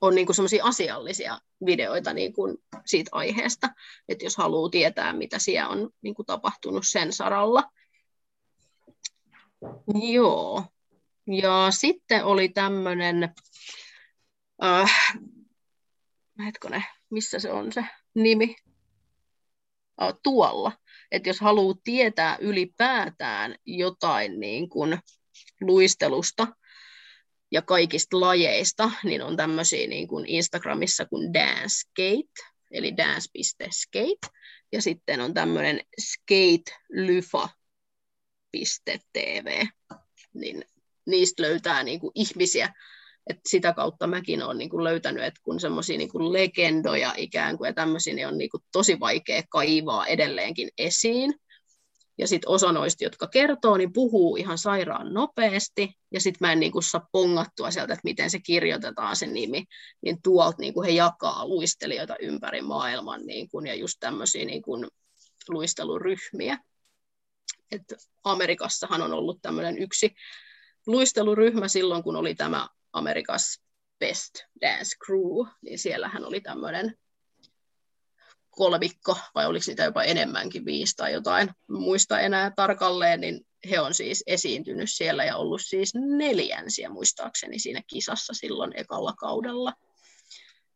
on niin semmoisia asiallisia videoita niin kuin siitä aiheesta, että jos haluaa tietää, mitä siellä on niin kuin tapahtunut sen saralla. Joo. Ja sitten oli tämmöinen, äh, hetkone, missä se on se nimi? Tuolla. Että jos haluaa tietää ylipäätään jotain niin kuin luistelusta ja kaikista lajeista, niin on tämmöisiä niin kuin Instagramissa kuin Dancegate, eli dance.skate, ja sitten on tämmöinen skatelyfa.tv, niin niistä löytää niin kuin ihmisiä, et sitä kautta mäkin olen niin kuin löytänyt, että kun semmoisia niin legendoja ikään kuin ja tämmöisiä, niin on niin kuin tosi vaikea kaivaa edelleenkin esiin. Ja sitten osa noista, jotka kertoo, niin puhuu ihan sairaan nopeasti, ja sitten mä en niin kuin saa pongattua sieltä, että miten se kirjoitetaan se nimi, niin tuolta niin kuin he jakaa luistelijoita ympäri maailman, niin kuin, ja just tämmöisiä niin kuin luisteluryhmiä. Et Amerikassahan on ollut tämmöinen yksi luisteluryhmä silloin, kun oli tämä Amerikas Best Dance Crew, niin siellähän oli tämmöinen kolmikko, vai oliko niitä jopa enemmänkin, viisi tai jotain, muista enää tarkalleen, niin he on siis esiintynyt siellä ja ollut siis neljänsiä muistaakseni siinä kisassa silloin ekalla kaudella.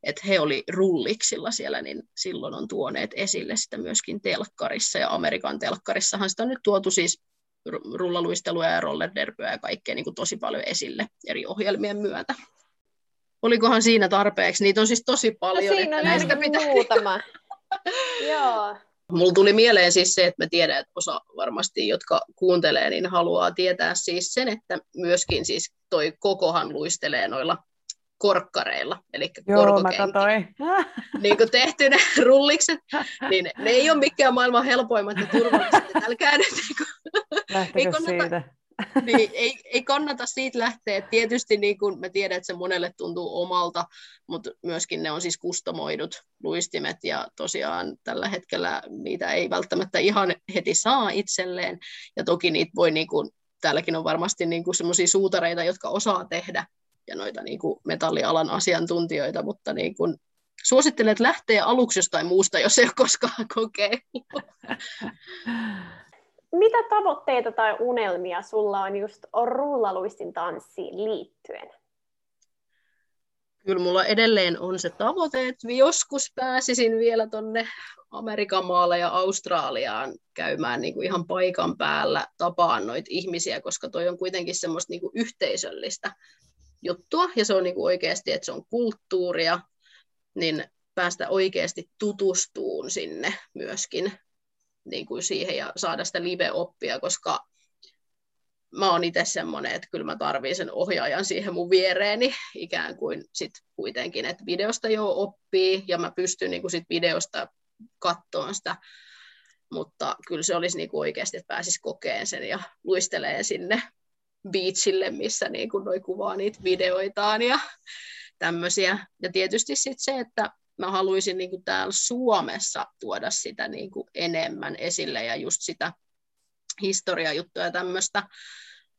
Et he oli rulliksilla siellä, niin silloin on tuoneet esille sitä myöskin telkkarissa, ja Amerikan telkkarissahan sitä on nyt tuotu siis rullaluistelua ja rollerderbyä ja kaikkea niin kuin tosi paljon esille eri ohjelmien myötä. Olikohan siinä tarpeeksi? Niitä on siis tosi paljon. No siinä on näistä pitää... muutama. <laughs> Joo. Mulla tuli mieleen siis se, että mä tiedän, että osa varmasti, jotka kuuntelee, niin haluaa tietää siis sen, että myöskin siis toi kokohan luistelee noilla korkkareilla, eli Joo, mä katsoin. <laughs> niin kuin tehty ne <laughs> rullikset, niin ne ei ole mikään maailman helpoimmat ja turvalliset, älkää nyt niin kuin, <laughs> ei kannata, siitä? niin, ei, ei kannata siitä lähteä. Tietysti niin kuin mä tiedän, että se monelle tuntuu omalta, mutta myöskin ne on siis kustomoidut luistimet ja tosiaan tällä hetkellä niitä ei välttämättä ihan heti saa itselleen ja toki niitä voi niin kuin, täälläkin on varmasti niin semmoisia suutareita, jotka osaa tehdä ja noita niin kuin metallialan asiantuntijoita, mutta niin kuin suosittelen, että lähtee aluksi jostain muusta, jos ei ole koskaan kokeillut. mitä tavoitteita tai unelmia sulla on just rullaluistin tanssiin liittyen? Kyllä mulla edelleen on se tavoite, että joskus pääsisin vielä tonne Amerikan maalle ja Australiaan käymään niin kuin ihan paikan päällä tapaan noita ihmisiä, koska toi on kuitenkin semmoista niin kuin yhteisöllistä juttua, ja se on niin kuin oikeasti, että se on kulttuuria, niin päästä oikeasti tutustuun sinne myöskin niin kuin siihen ja saada sitä live-oppia, koska mä oon itse semmoinen, että kyllä mä tarvitsen sen ohjaajan siihen mun viereeni ikään kuin sit kuitenkin, että videosta jo oppii ja mä pystyn niin kuin sit videosta katsomaan sitä, mutta kyllä se olisi niin kuin oikeasti, että pääsis kokeen sen ja luistelee sinne beachille, missä niin kuin noi kuvaa niitä videoitaan ja tämmöisiä. Ja tietysti sitten se, että mä haluaisin niin kuin täällä Suomessa tuoda sitä niin kuin enemmän esille ja just sitä historiajuttuja ja tämmöistä,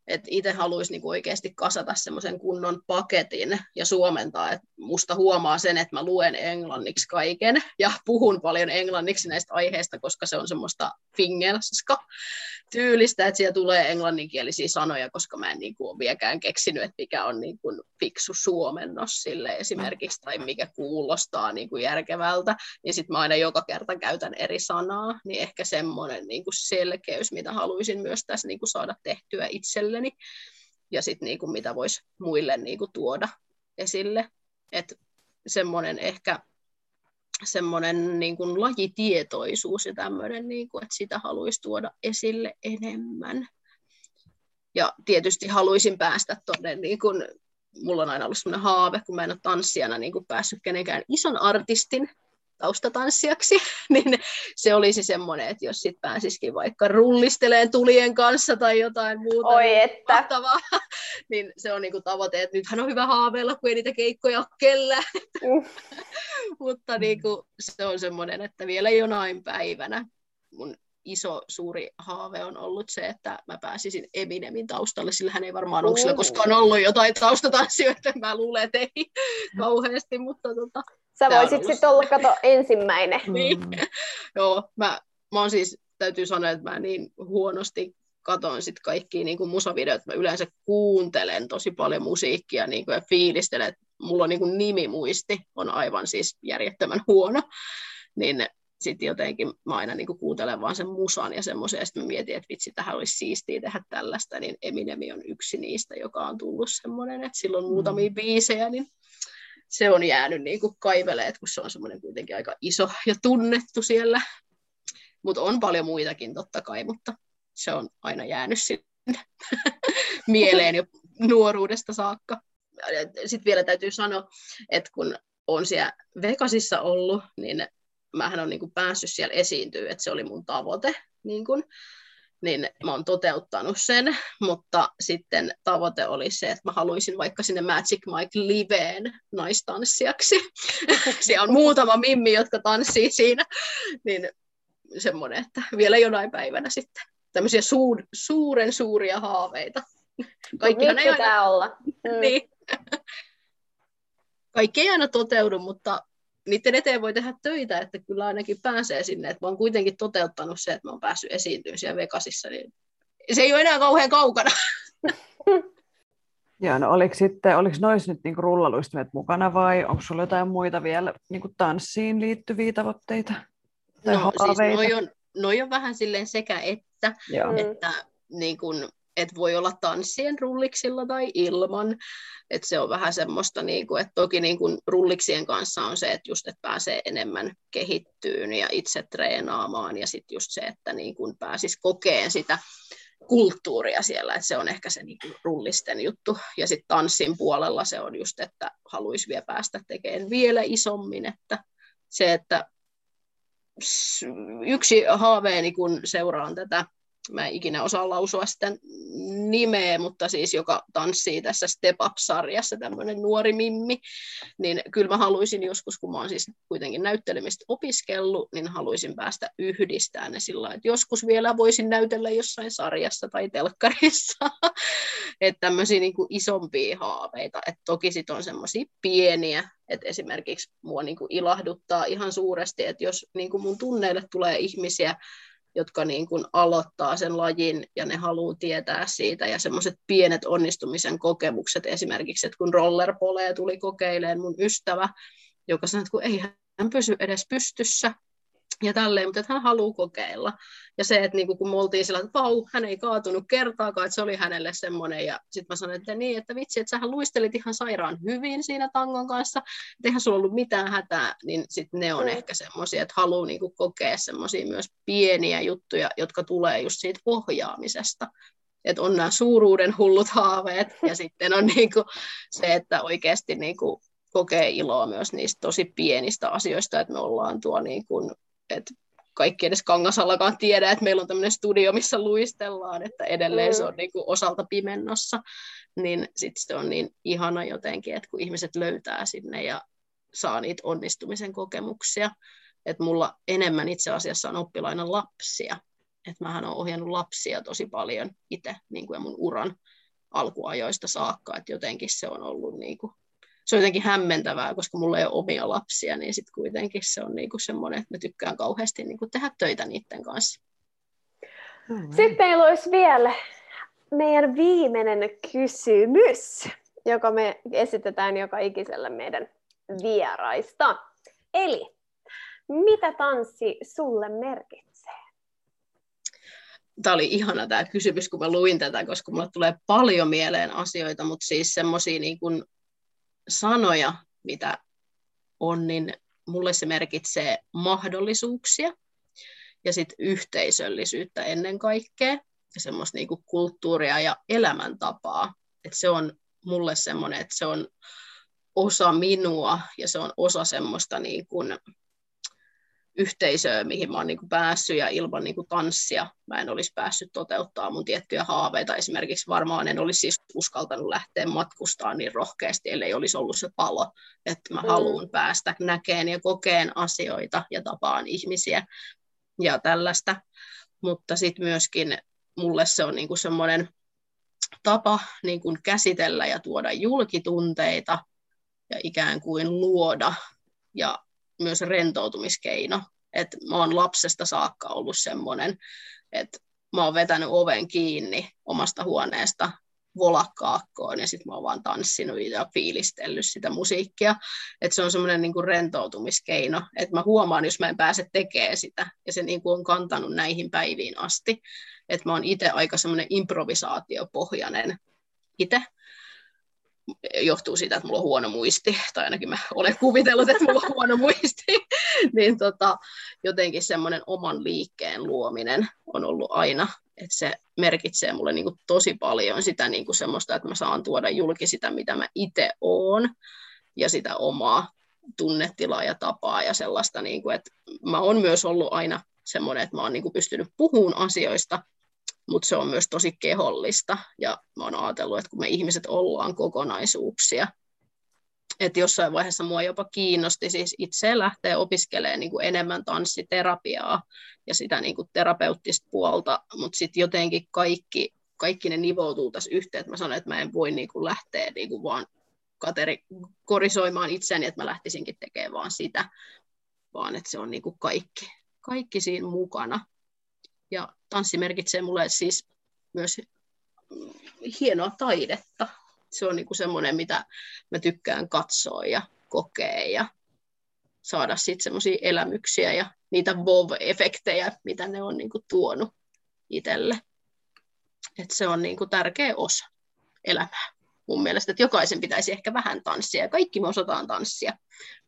että itse haluaisi niinku oikeasti kasata semmoisen kunnon paketin ja suomentaa, että musta huomaa sen, että mä luen englanniksi kaiken ja puhun paljon englanniksi näistä aiheista, koska se on semmoista fingelska tyylistä, että siellä tulee englanninkielisiä sanoja, koska mä en niin kuin ole vieläkään keksinyt, että mikä on niin kuin fiksu suomennos sille esimerkiksi, tai mikä kuulostaa niin kuin järkevältä, niin sitten mä aina joka kerta käytän eri sanaa, niin ehkä semmoinen niin kuin selkeys, mitä haluaisin myös tässä niin kuin saada tehtyä itselleni, ja sitten niin kuin mitä voisi muille niin kuin tuoda esille, että semmoinen ehkä semmoinen niin kuin lajitietoisuus ja tämmöinen, niin kuin, että sitä haluaisi tuoda esille enemmän. Ja tietysti haluaisin päästä tuonne, niin kuin, mulla on aina ollut semmoinen haave, kun mä en ole tanssijana niin kuin päässyt kenenkään ison artistin taustatanssijaksi, <laughs> niin se olisi semmoinen, että jos sit pääsisikin vaikka rullisteleen tulien kanssa tai jotain muuta Oi niin että. Mahtavaa, <laughs> niin se on niinku tavoite, että nythän on hyvä haaveilla, kun ei niitä keikkoja ole kellään. Mm. <laughs> Mutta niinku, se on semmoinen, että vielä jonain päivänä mun iso, suuri haave on ollut se, että mä pääsisin Eminemin taustalle, sillä hän ei varmaan ole sillä koskaan ollut jotain taustatanssijoita, mä luulen, että ei kauheasti, mutta tota, Sä voisit sitten olla, kato, ensimmäinen. <laughs> niin. Joo, mä, mä oon siis, täytyy sanoa, että mä niin huonosti katon sit kaikkia niin musavideoita. Mä yleensä kuuntelen tosi paljon musiikkia niin kuin, ja fiilistelen, että mulla on niin kuin nimimuisti on aivan siis järjettömän huono. Niin sitten jotenkin mä aina niin kuuntelen vaan sen musan ja semmoisen, ja sitten mietin, että vitsi, tähän olisi siistiä tehdä tällaista, niin Eminemi on yksi niistä, joka on tullut semmoinen, että silloin muutamia mm. biisejä, niin se on jäänyt niin kuin kaiveleet, kun se on semmoinen kuitenkin aika iso ja tunnettu siellä. Mutta on paljon muitakin totta kai, mutta se on aina jäänyt sinne <laughs> mieleen jo nuoruudesta saakka. Sitten vielä täytyy sanoa, että kun on siellä Vegasissa ollut, niin mähän on niin päässyt siellä esiintyä, että se oli mun tavoite. Niin kuin niin mä oon toteuttanut sen, mutta sitten tavoite oli se, että mä haluaisin vaikka sinne Magic Mike Liveen naistanssijaksi. <laughs> Siellä on muutama mimmi, jotka tanssii siinä, niin semmoinen, että vielä jonain päivänä sitten tämmöisiä suur, suuren suuria haaveita. Kaikkihan ei aina... olla. Mm. niin. <laughs> Kaikki ei aina toteudu, mutta niiden eteen voi tehdä töitä, että kyllä ainakin pääsee sinne. Että mä oon kuitenkin toteuttanut se, että mä oon päässyt esiintyä siellä Vegasissa, niin se ei ole enää kauhean kaukana. Joo, no oliko sitten, oliko noissa nyt niinku rullaluistimet mukana vai onko sulla jotain muita vielä niinku tanssiin liittyviä tavoitteita? Tai no, siis noi on, noi on vähän silleen sekä että, Joo. että niin kun, että voi olla tanssien rulliksilla tai ilman. Että se on vähän semmoista, niin kuin, että toki niin kuin rulliksien kanssa on se, että just että pääsee enemmän kehittyyn ja itse treenaamaan ja sitten just se, että niin kuin pääsisi kokeen sitä kulttuuria siellä, että se on ehkä se niin kuin rullisten juttu. Ja sitten tanssin puolella se on just, että haluaisi vielä päästä tekemään vielä isommin, että se, että yksi haaveeni, kun seuraan tätä mä en ikinä osaa lausua sitä nimeä, mutta siis joka tanssii tässä Step Up-sarjassa, tämmöinen nuori mimmi, niin kyllä mä haluaisin joskus, kun mä oon siis kuitenkin näyttelemistä opiskellut, niin haluaisin päästä yhdistämään ne sillä että joskus vielä voisin näytellä jossain sarjassa tai telkkarissa, <laughs> että tämmöisiä niin kuin isompia haaveita, että toki sit on semmoisia pieniä, että esimerkiksi mua niin kuin ilahduttaa ihan suuresti, että jos niin kuin mun tunneille tulee ihmisiä, jotka niin kuin aloittaa sen lajin ja ne haluaa tietää siitä. Ja semmoiset pienet onnistumisen kokemukset esimerkiksi, että kun rollerpoleja tuli kokeilemaan mun ystävä, joka sanoi, että kun ei hän pysy edes pystyssä, ja tälleen, mutta että hän haluaa kokeilla. Ja se, että niinku, kun me oltiin sillä, että vau, hän ei kaatunut kertaakaan, että se oli hänelle semmoinen. Ja sitten mä sanoin, että niin, että vitsi, että sähän luistelit ihan sairaan hyvin siinä tangon kanssa, että eihän sulla ollut mitään hätää, niin sitten ne on mm. ehkä semmoisia, että haluaa niinku kokea semmoisia myös pieniä juttuja, jotka tulee just siitä ohjaamisesta. Että on nämä suuruuden hullut haaveet <laughs> ja sitten on niinku se, että oikeasti niinku kokee iloa myös niistä tosi pienistä asioista, että me ollaan tuo niin kuin että kaikki edes Kangasallakaan tiedä, että meillä on tämmöinen studio, missä luistellaan, että edelleen mm. se on niin kuin osalta pimennossa, niin sitten se on niin ihana jotenkin, että kun ihmiset löytää sinne ja saa niitä onnistumisen kokemuksia, että mulla enemmän itse asiassa on oppilaina lapsia, että mähän olen ohjannut lapsia tosi paljon itse niin kuin ja mun uran alkuajoista saakka, että jotenkin se on ollut niin kuin se on jotenkin hämmentävää, koska mulla ei ole omia lapsia, niin sitten kuitenkin se on niinku semmoinen, että mä tykkään kauheasti niinku tehdä töitä niiden kanssa. Sitten meillä olisi vielä meidän viimeinen kysymys, joka me esitetään joka ikiselle meidän vieraista. Eli, mitä tanssi sulle merkitsee? Tämä oli ihana tämä kysymys, kun mä luin tätä, koska mulle tulee paljon mieleen asioita, mutta siis semmoisia niin kuin sanoja, mitä on, niin mulle se merkitsee mahdollisuuksia ja sitten yhteisöllisyyttä ennen kaikkea ja semmoista niinku kulttuuria ja elämäntapaa. Et se on mulle semmoinen, että se on osa minua ja se on osa semmoista niinku yhteisöä, mihin mä oon niin kuin päässyt ja ilman niin kuin tanssia mä en olisi päässyt toteuttaa mun tiettyjä haaveita. Esimerkiksi varmaan en olisi siis uskaltanut lähteä matkustaa niin rohkeasti, ellei olisi ollut se palo, että mä mm. haluan päästä näkeen ja kokeen asioita ja tapaan ihmisiä ja tällaista. Mutta sitten myöskin mulle se on niin kuin semmoinen tapa niin kuin käsitellä ja tuoda julkitunteita ja ikään kuin luoda ja myös rentoutumiskeino. Et mä oon lapsesta saakka ollut semmoinen, että mä oon vetänyt oven kiinni omasta huoneesta volakkaakkoon ja sitten mä oon vaan tanssinut ja fiilistellyt sitä musiikkia. Että se on semmoinen niinku rentoutumiskeino, että mä huomaan, jos mä en pääse tekemään sitä ja se niinku on kantanut näihin päiviin asti. Että mä oon itse aika semmoinen improvisaatiopohjainen itse johtuu siitä, että mulla on huono muisti, tai ainakin mä olen kuvitellut, että mulla on huono muisti, <laughs> niin tota, jotenkin semmoinen oman liikkeen luominen on ollut aina, että se merkitsee mulle niin kuin tosi paljon sitä niin kuin semmoista, että mä saan tuoda julki sitä, mitä mä itse oon, ja sitä omaa tunnetilaa ja tapaa ja sellaista, niin kuin, että mä oon myös ollut aina semmoinen, että mä oon niin pystynyt puhumaan asioista, mutta se on myös tosi kehollista. Ja mä oon ajatellut, että kun me ihmiset ollaan kokonaisuuksia, että jossain vaiheessa mua jopa kiinnosti siis itse lähteä opiskelemaan niin kuin enemmän tanssiterapiaa ja sitä niin kuin terapeuttista puolta, mutta sitten jotenkin kaikki, kaikki ne nivoutuu tässä yhteen, että mä sanon, että mä en voi niin kuin lähteä niin kuin vaan kategorisoimaan itseäni, että mä lähtisinkin tekemään vaan sitä, vaan että se on niin kuin kaikki, kaikki siinä mukana. Ja tanssi merkitsee mulle siis myös hienoa taidetta. Se on niinku semmoinen, mitä mä tykkään katsoa ja kokea ja saada sitten semmoisia elämyksiä ja niitä vov-efektejä, mitä ne on niinku tuonut itselle. Et se on niinku tärkeä osa elämää mun mielestä, että jokaisen pitäisi ehkä vähän tanssia. Ja kaikki me osataan tanssia,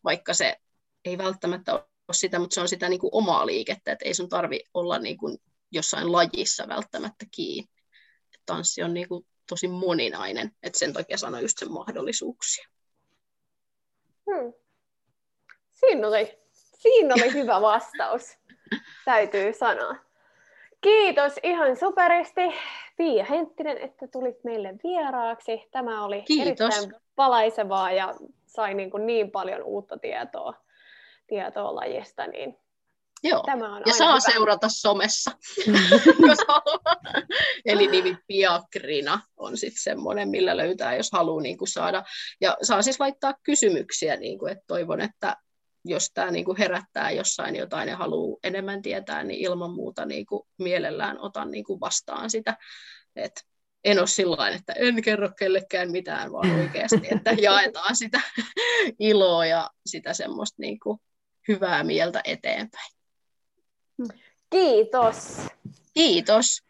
vaikka se ei välttämättä ole sitä, mutta se on sitä niin kuin omaa liikettä, että ei sun tarvi olla niin kuin jossain lajissa välttämättä kiinni. Tanssi on niin kuin tosi moninainen, että sen takia sano just sen mahdollisuuksia. Hmm. Siinä, oli, siinä oli <laughs> hyvä vastaus, täytyy sanoa. Kiitos ihan superisti, Pia Henttinen, että tulit meille vieraaksi. Tämä oli Kiitos. erittäin palaisevaa ja sai niin, kuin niin paljon uutta tietoa, tietoa lajista, niin Joo. Tämä on ja saa hyvä. seurata somessa, jos haluaa. Eli nimi Piakrina on sitten semmoinen, millä löytää, jos haluaa niin kuin saada. Ja saa siis laittaa kysymyksiä, niin kuin, että toivon, että jos tämä niin kuin herättää jossain jotain ja haluaa enemmän tietää, niin ilman muuta niin kuin mielellään otan niin kuin vastaan sitä. Et en ole sillä että en kerro kellekään mitään, vaan oikeasti, että <laughs> jaetaan sitä iloa ja sitä semmoista niin kuin hyvää mieltä eteenpäin. Kiitos. Kiitos.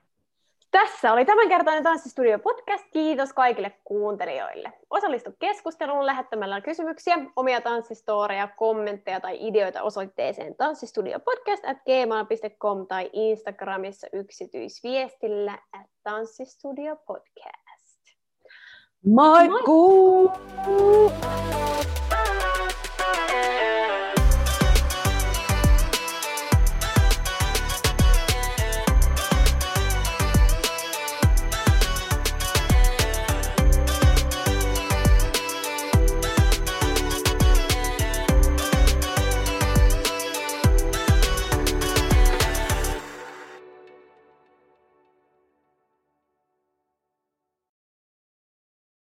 Tässä oli tämänkertainen Tanssistudio podcast. Kiitos kaikille kuuntelijoille. Osallistu keskusteluun lähettämällä kysymyksiä, omia tanssistoreja, kommentteja tai ideoita osoitteeseen tanssistudiopodcast.gmail.com tai Instagramissa yksityisviestillä at tanssistudiopodcast. My, My